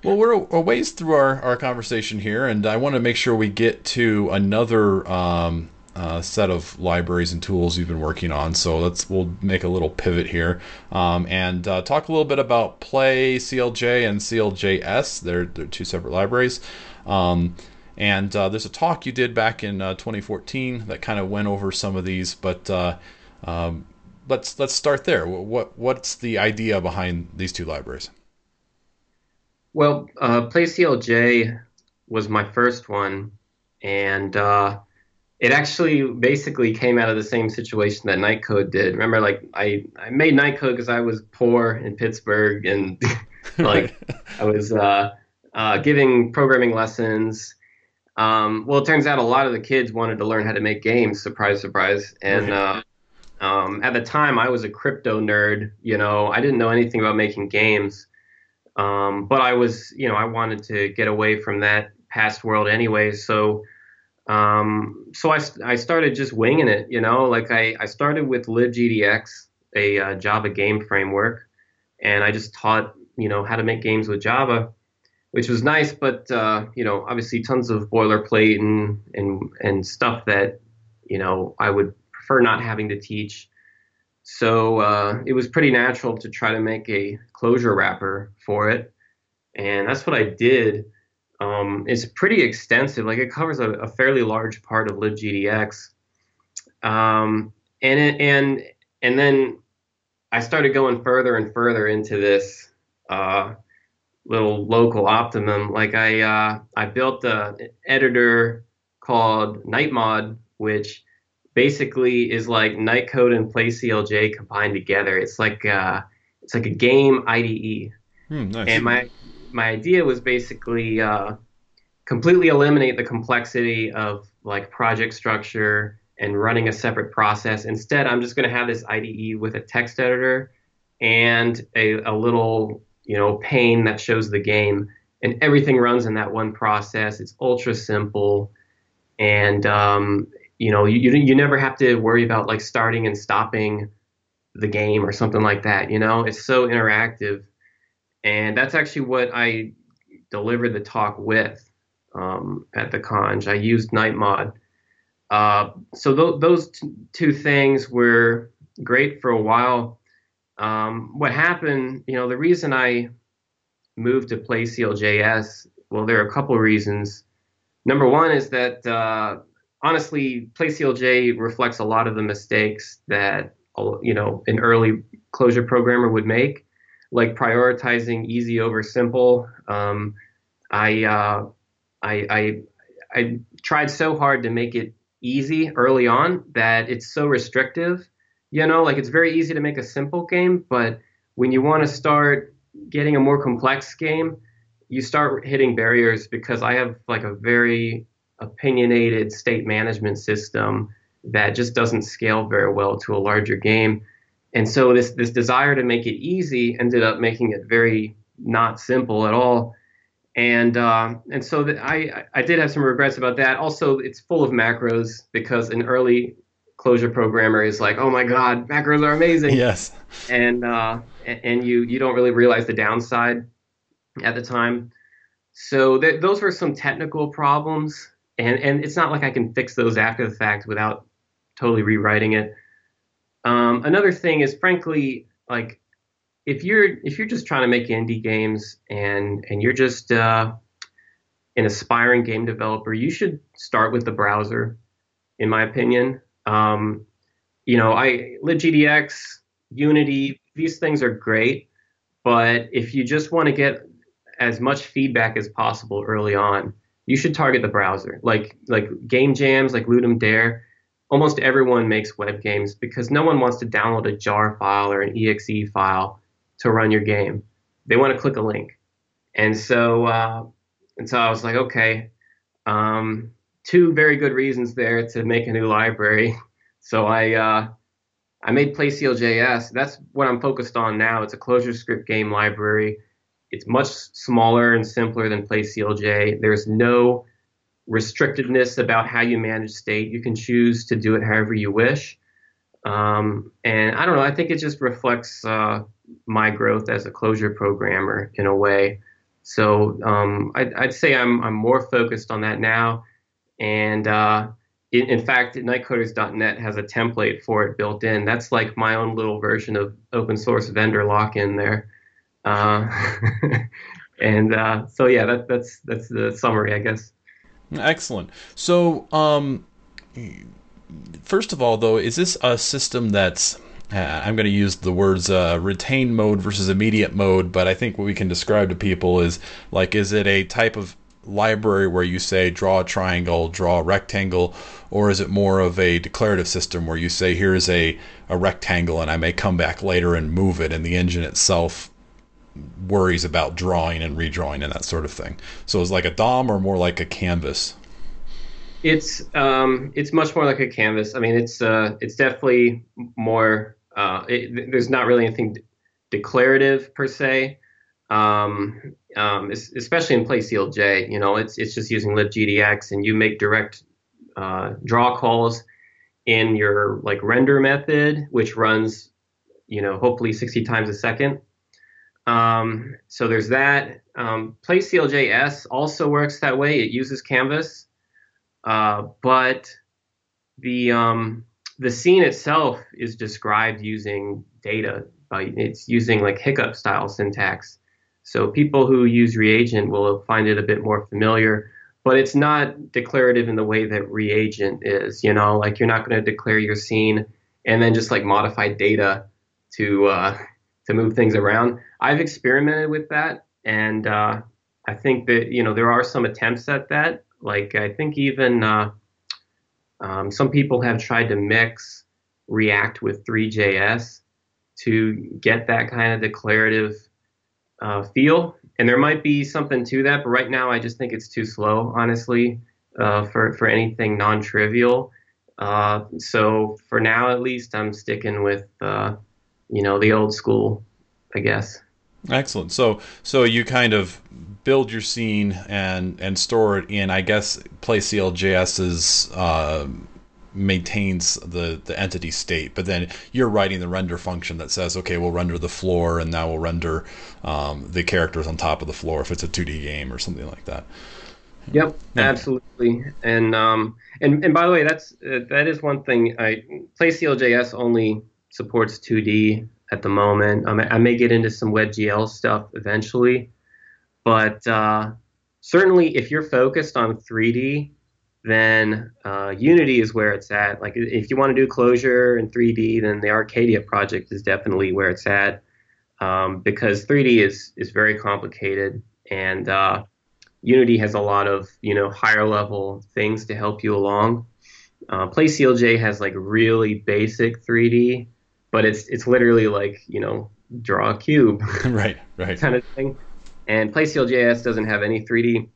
Well, we're a ways through our, our conversation here, and I want to make sure we get to another um, uh, set of libraries and tools you've been working on. So let's we'll make a little pivot here um, and uh, talk a little bit about Play CLJ and CLJS. They're, they're two separate libraries. Um, and uh, there's a talk you did back in uh, 2014 that kind of went over some of these, but uh, um, let's let's start there. What what's the idea behind these two libraries? Well, uh, PlayCLJ was my first one, and uh, it actually basically came out of the same situation that Nightcode did. Remember, like I, I made Nightcode because I was poor in Pittsburgh, and [laughs] like I was uh, uh, giving programming lessons. Um, well, it turns out a lot of the kids wanted to learn how to make games. Surprise, surprise. And uh, um, at the time, I was a crypto nerd. You know, I didn't know anything about making games, um, but I was, you know, I wanted to get away from that past world anyway. So um, so I, I started just winging it, you know, like I, I started with libgdx, a uh, Java game framework, and I just taught, you know, how to make games with Java, which was nice, but, uh, you know, obviously tons of boilerplate and, and, and stuff that, you know, I would prefer not having to teach. So uh, it was pretty natural to try to make a Clojure wrapper for it. And that's what I did um, is pretty extensive. Like it covers a, a fairly large part of libgdx. Um, and it, and and then I started going further and further into this uh, little local optimum. Like I uh, I built an editor called Nightmod, which basically is like Nightcode and PlayCLJ combined together. It's like uh, it's like a game IDE. Hmm, nice. And my my idea was basically uh, completely eliminate the complexity of like project structure and running a separate process. Instead, I'm just going to have this IDE with a text editor and a, a little you know pane that shows the game, and everything runs in that one process. It's ultra simple, and um, you know you you never have to worry about like starting and stopping the game or something like that. You know, it's so interactive and that's actually what I delivered the talk with um, at the conj. I used Nightmod. Uh, so th- those t- two things were great for a while. Um, what happened, you know, the reason I moved to PlayCLJS, well, there are a couple reasons. Number one is that uh, honestly, PlayCLJ reflects a lot of the mistakes that you know an early Clojure programmer would make like prioritizing easy over simple. Um, I, uh, I, I, I tried so hard to make it easy early on that it's so restrictive. You know, like it's very easy to make a simple game, but when you want to start getting a more complex game, you start hitting barriers because I have like a very opinionated state management system that just doesn't scale very well to a larger game and so this this desire to make it easy ended up making it very not simple at all and uh, and so I I did have some regrets about that. Also, it's full of macros because an early Clojure programmer is like, oh my god, macros are amazing. Yes. And uh, and you you don't really realize the downside at the time. So th- those were some technical problems, and and it's not like I can fix those after the fact without totally rewriting it. Um, another thing is, frankly, like if you're if you're just trying to make indie games and and you're just uh, an aspiring game developer, you should start with the browser, in my opinion. Um, you know, I libgdx, Unity, these things are great, but if you just want to get as much feedback as possible early on, you should target the browser. Like like game jams, like Ludum Dare almost everyone makes web games because no one wants to download a jar file or an exe file to run your game. They want to click a link. And so, uh, and so I was like, okay, um, two very good reasons there to make a new library. [laughs] So I, uh, I made PlayCLJS. That's what I'm focused on now. It's a ClojureScript game library. it's much smaller and simpler than PlayCLJ. There's no restrictedness about how you manage state. You can choose to do it however you wish. Um, and I don't know. I think it just reflects uh, my growth as a Clojure programmer in a way. So um, I'd, I'd, say I'm, I'm more focused on that now. And uh, in, in, fact, nightcoders.net has a template for it built in. That's like my own little version of open source vendor lock in there. Uh, [laughs] and uh, so yeah, that, that's that's the summary, I guess. Excellent. So, um, first of all, though, is this a system that's uh, I'm going to use the words uh, retain mode versus immediate mode, but I think what we can describe to people is like, is it a type of library where you say draw a triangle, draw a rectangle, or is it more of a declarative system where you say here's a, a rectangle and I may come back later and move it and the engine itself worries about drawing and redrawing and that sort of thing. So it's like a DOM or more like a canvas. It's um, it's much more like a canvas. I mean, it's uh, it's definitely more. Uh, it, there's not really anything declarative per se. Um, um, especially in PlayCLJ, you know, it's it's just using libgdx, and you make direct uh, draw calls in your like render method, which runs, you know, hopefully 60 times a second. Um, so there's that. Um, PlayCLJS also works that way. It uses Canvas, uh, but the um, the scene itself is described using data. By, it's using like hiccup style syntax. So people who use reagent will find it a bit more familiar, but it's not declarative in the way that reagent is. You know, like you're not going to declare your scene and then just like modify data to uh, to move things around. I've experimented with that, and uh, I think that you know there are some attempts at that. Like I think even uh, um, some people have tried to mix React with Three.js to get that kind of declarative uh, feel, and there might be something to that. But right now, I just think it's too slow, honestly, uh, for for anything non-trivial. Uh, so for now, at least, I'm sticking with uh, you know, the old school, I guess. Excellent. So, so you kind of build your scene and and store it in. I guess PlayCLJS's uh, maintains the the entity state, but then you're writing the render function that says, okay, we'll render the floor, and now we'll render um, the characters on top of the floor if it's a 2D game or something like that. Yep, yeah. absolutely. And um, and and by the way, that's uh, that is one thing. I PlayCLJS only supports 2D at the moment. Um, I may get into some WebGL stuff eventually, but uh, certainly if you're focused on 3D, then uh, Unity is where it's at. Like if you want to do Clojure in 3D, then the Arcadia project is definitely where it's at um, because 3D is is very complicated and uh, Unity has a lot of you know higher level things to help you along. Uh, PlayCLJ has like really basic 3D, but it's it's literally like you know draw a cube, [laughs] right, right, kind of thing. And PlayCLJS doesn't have any 3D,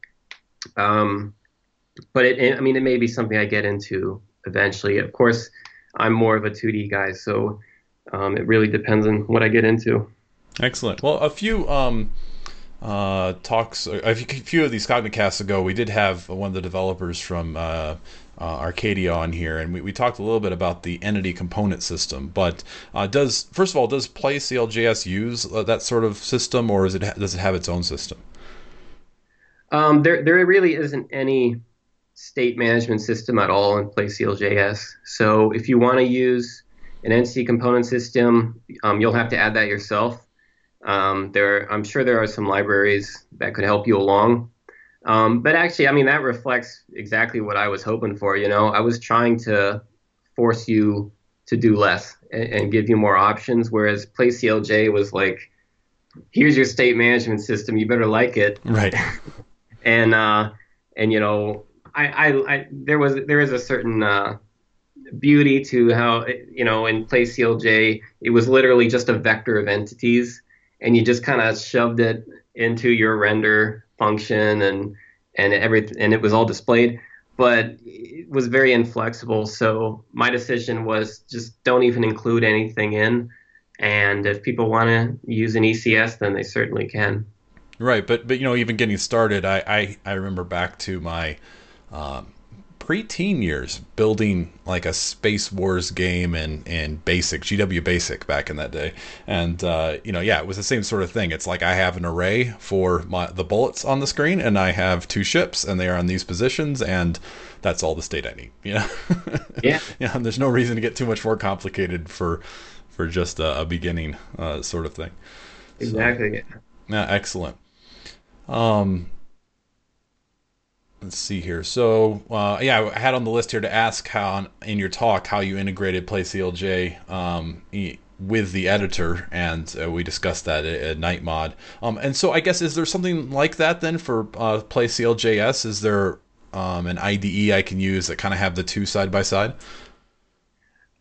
um, but it, it, I mean, it may be something I get into eventually. Of course, I'm more of a 2D guy, so um, it really depends on what I get into. Excellent. Well, a few um, uh, talks, a few of these Cognicasts ago, we did have one of the developers from uh, uh, Arcadia on here, and we, we talked a little bit about the entity component system. But uh, does first of all, does PlayCLJS use uh, that sort of system, or is it does it have its own system? Um, there, there really isn't any state management system at all in PlayCLJS. So if you want to use an entity component system, um, you'll have to add that yourself. Um, there, I'm sure there are some libraries that could help you along. Um, but actually, I mean, that reflects exactly what I was hoping for. You know, I was trying to force you to do less and, and give you more options, whereas PlayCLJ was like, here's your state management system, you better like it. Right. [laughs] and, uh, and, you know, I, I, I, there was, there is a certain, uh, beauty to how, you know, in PlayCLJ, it was literally just a vector of entities and you just kind of shoved it into your render function and and everything and it was all displayed but it was very inflexible. So my decision was just don't even include anything in. And if people want to use an ECS then they certainly can. Right, but but you know, even getting started, I I, I remember back to my um, pre-teen years building like a space wars game and in basic gw basic back in that day. And uh, you know yeah it was the same sort of thing. It's like i have an array for my the bullets on the screen and i have two ships and they are on these positions and that's all the state i need you know? [laughs] Yeah. Yeah there's no reason to get too much more complicated for for just a, a beginning uh, sort of thing. Exactly. so, yeah excellent. Um let's see here. So uh, yeah, I had on the list here to ask how in your talk how you integrated PlayCLJ um, with the editor, and uh, we discussed that at, at Nightmod. Um, and so I guess is there something like that then for uh, PlayCLJS? Is there um, an IDE I can use that kind of have the two side by side?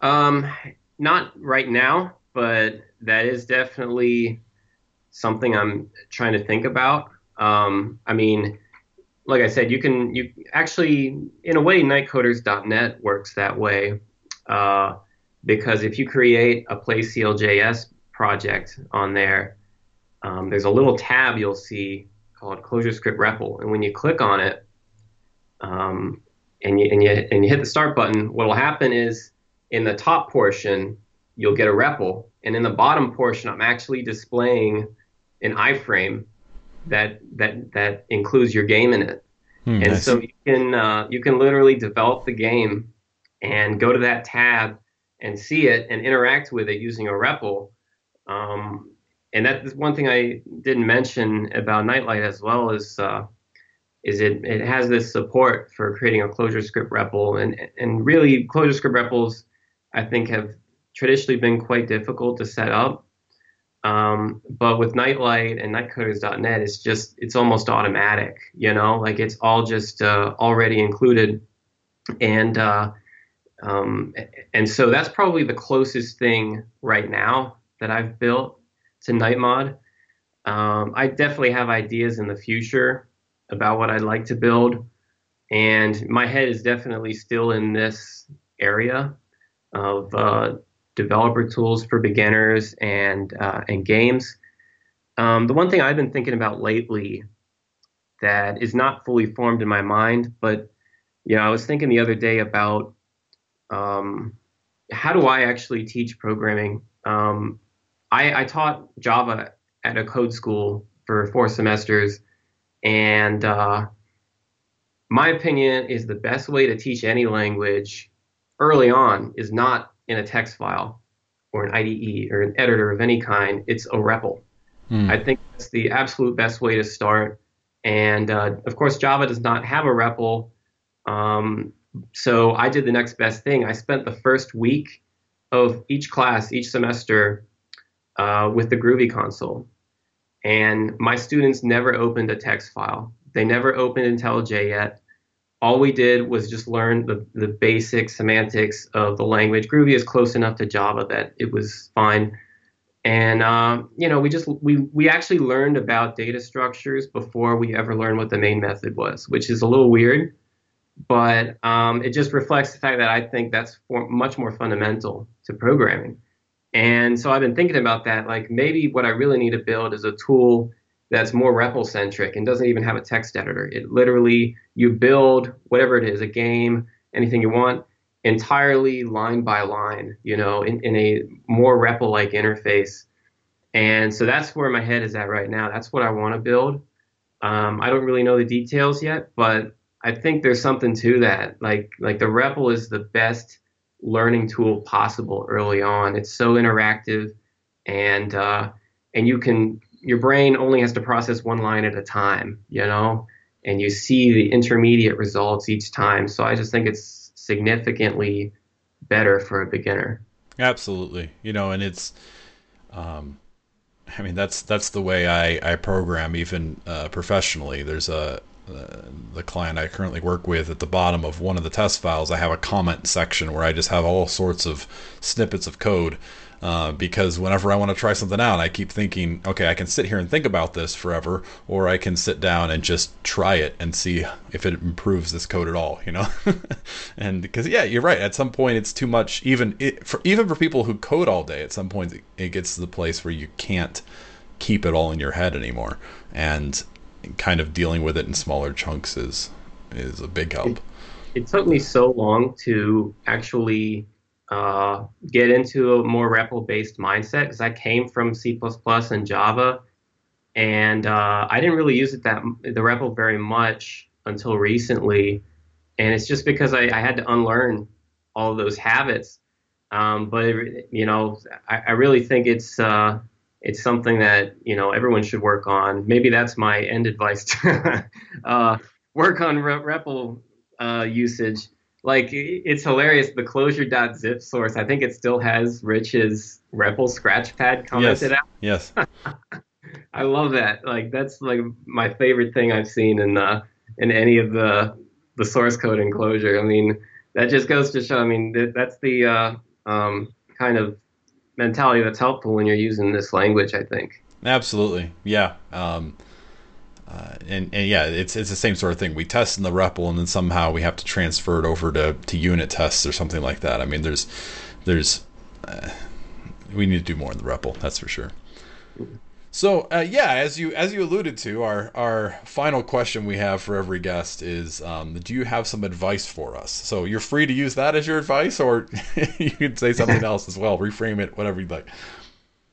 Um, not right now, but that is definitely something I'm trying to think about. Um, I mean like I said, you can you actually in a way nightcoders.net works that way uh, because if you create a PlayCLJS project on there, um, there's a little tab you'll see called ClojureScript REPL, and when you click on it, um, and you and you and you hit the start button, what will happen is in the top portion you'll get a REPL, and in the bottom portion I'm actually displaying an iframe that that that includes your game in it. Hmm, and nice. so you can uh, you can literally develop the game and go to that tab and see it and interact with it using a REPL. Um, and that's one thing I didn't mention about Nightlight as well is uh, is it it has this support for creating a ClojureScript REPL and and really ClojureScript REPLs I think have traditionally been quite difficult to set up. Um, but with Nightlight and Nightcoders.net, it's just it's almost automatic. You know, like it's all just uh, already included, and uh, um, and so that's probably the closest thing right now that I've built to Nightmod. Um, I definitely have ideas in the future about what I'd like to build, and my head is definitely still in this area of uh, developer tools for beginners and uh, and games. Um, the one thing I've been thinking about lately that is not fully formed in my mind, but you know, I was thinking the other day about um, how do I actually teach programming. Um, I, I, taught Java at a code school for four semesters, and uh, my opinion is the best way to teach any language early on is not in a text file or an IDE or an editor of any kind, it's a REPL. Mm. I think that's the absolute best way to start. And uh, of course, Java does not have a REPL. Um, so I did the next best thing. I spent the first week of each class, each semester, uh, with the Groovy console. And my students never opened a text file. They never opened IntelliJ yet all we did was just learn the, the basic semantics of the language. Groovy is close enough to Java that it was fine. And uh, you know, we just we we actually learned about data structures before we ever learned what the main method was, which is a little weird, but um, it just reflects the fact that I think that's for, much more fundamental to programming. And so I've been thinking about that. Like maybe what I really need to build is a tool that's more REPL centric and doesn't even have a text editor. It literally, you build whatever it is, a game, anything you want, entirely line by line, you know, in, in a more REPL like interface. And so that's where my head is at right now. That's what I want to build. Um, I don't really know the details yet, but I think there's something to that. Like, like the REPL is the best learning tool possible early on. It's so interactive and, uh, and you can your brain only has to process one line at a time, you know, and you see the intermediate results each time. So I just think it's significantly better for a beginner. Absolutely, you know, and it's, um, I mean, that's that's the way I I program even uh, professionally. There's a uh, the client I currently work with at the bottom of one of the test files, I have a comment section where I just have all sorts of snippets of code uh, because whenever I want to try something out, I keep thinking, okay, I can sit here and think about this forever, or I can sit down and just try it and see if it improves this code at all, you know? [laughs] and because yeah, you're right. At some point, it's too much. Even it, for even for people who code all day, at some point it, it gets to the place where you can't keep it all in your head anymore, and kind of dealing with it in smaller chunks is is a big help. It, it took me so long to actually uh, get into a more REPL-based mindset because I came from C++ and Java, and uh, I didn't really use it that the REPL very much until recently, and it's just because I, I had to unlearn all those habits. Um, but you know, I, I, really think it's uh, it's something that you know everyone should work on. Maybe that's my end advice: to, [laughs] uh, work on REPL uh, usage. Like it's hilarious. The clojure.zip source. I think it still has Rich's REPL scratchpad commented yes. out. [laughs] Yes. I love that. Like that's like my favorite thing I've seen in uh, in any of the the source code in Clojure. I mean, that just goes to show. I mean, that's the uh, um, kind of mentality that's helpful when you're using this language. I think. Absolutely, yeah. Um, uh, and, and yeah, it's it's the same sort of thing. We test in the REPL, and then somehow we have to transfer it over to, to unit tests or something like that. I mean, there's there's uh, we need to do more in the REPL. That's for sure. So uh, yeah, as you as you alluded to, our our final question we have for every guest is, um, do you have some advice for us? So you're free to use that as your advice, or [laughs] you could say something [laughs] else as well. Reframe it, whatever you'd like.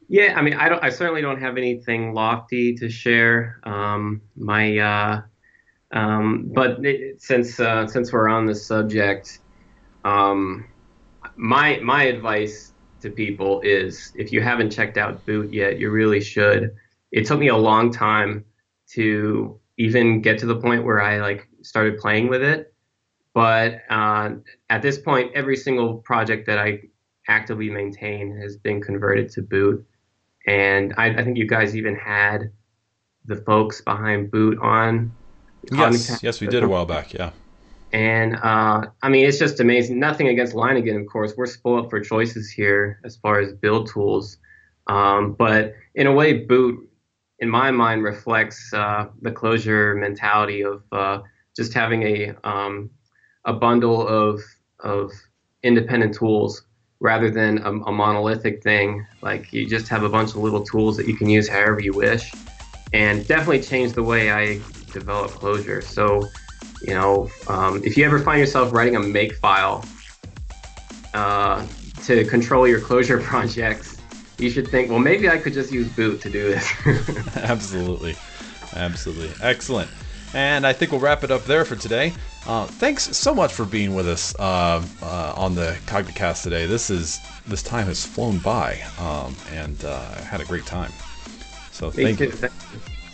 Yeah, I mean, I don't. I certainly don't have anything lofty to share. Um, my, uh, um, but it, since uh, since we're on the subject, um, my my advice to people is if you haven't checked out Boot yet, you really should. It took me a long time to even get to the point where I like started playing with it. But uh, at this point, every single project that I actively maintain has been converted to Boot. And I, I think you guys even had the folks behind Boot on. Yes, yes, we did a while back. Yeah. And uh, I mean, it's just amazing. Nothing against Leiningen, of course. We're spoiled for choices here as far as build tools. Um, but in a way, Boot, in my mind, reflects uh, the Clojure mentality of uh, just having a um, a bundle of of independent tools rather than a, a, monolithic thing. Like you just have a bunch of little tools that you can use however you wish, and definitely changed the way I develop Clojure. So you know, um, if you ever find yourself writing a make file uh, to control your Clojure [laughs] projects, you should think, well, maybe I could just use boot to do this. [laughs] Absolutely. Absolutely. Excellent. And I think we'll wrap it up there for today. Uh, thanks so much for being with us uh, uh, on the Cognicast today. This is this time has flown by, um, and uh, I had a great time. So thank you.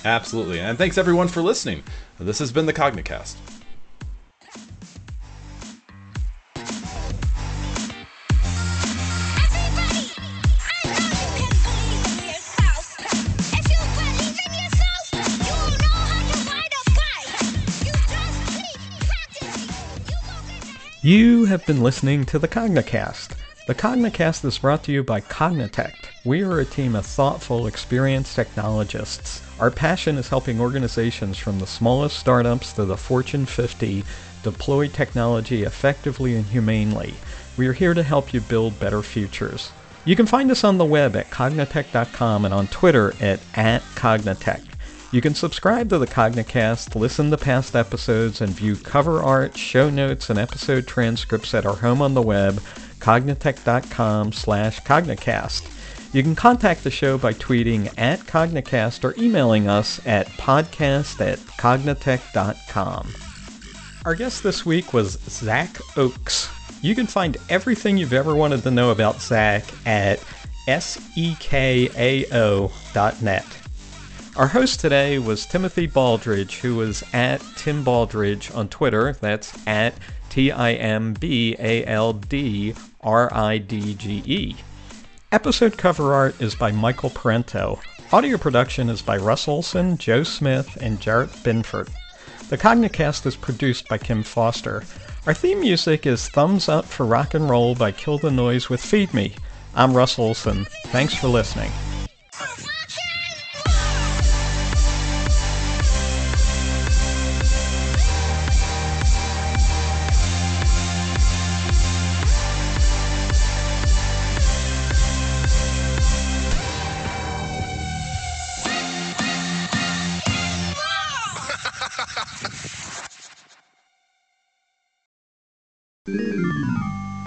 Absolutely, and thanks everyone for listening. This has been the Cognicast. You have been listening to the Cognicast. The Cognicast is brought to you by Cognitect. We are a team of thoughtful, experienced technologists. Our passion is helping organizations from the smallest startups to the Fortune 50 deploy technology effectively and humanely. We are here to help you build better futures. You can find us on the web at cognitect.com and on Twitter at, at Cognitect. You can subscribe to the Cognicast, listen to past episodes, and view cover art, show notes, and episode transcripts at our home on the web, cognitect.com slash cognicast. You can contact the show by tweeting at Cognicast or emailing us at podcast at cognitect.com. Our guest this week was Zach Oakes. You can find everything you've ever wanted to know about Zach at sekao.net. Our host today was Timothy Baldridge, who was at Tim Baldridge on Twitter. That's at T I M B A L D R I D G E. Episode cover art is by Michael Parenteau. Audio production is by Russ Olsen, Joe Smith, and Jarrett Binford. The Cognicast is produced by Kim Foster. Our theme music is Thumbs Up for Rock and Roll by Kill the Noise with Feed Me. I'm Russ Olsen. Thanks for listening.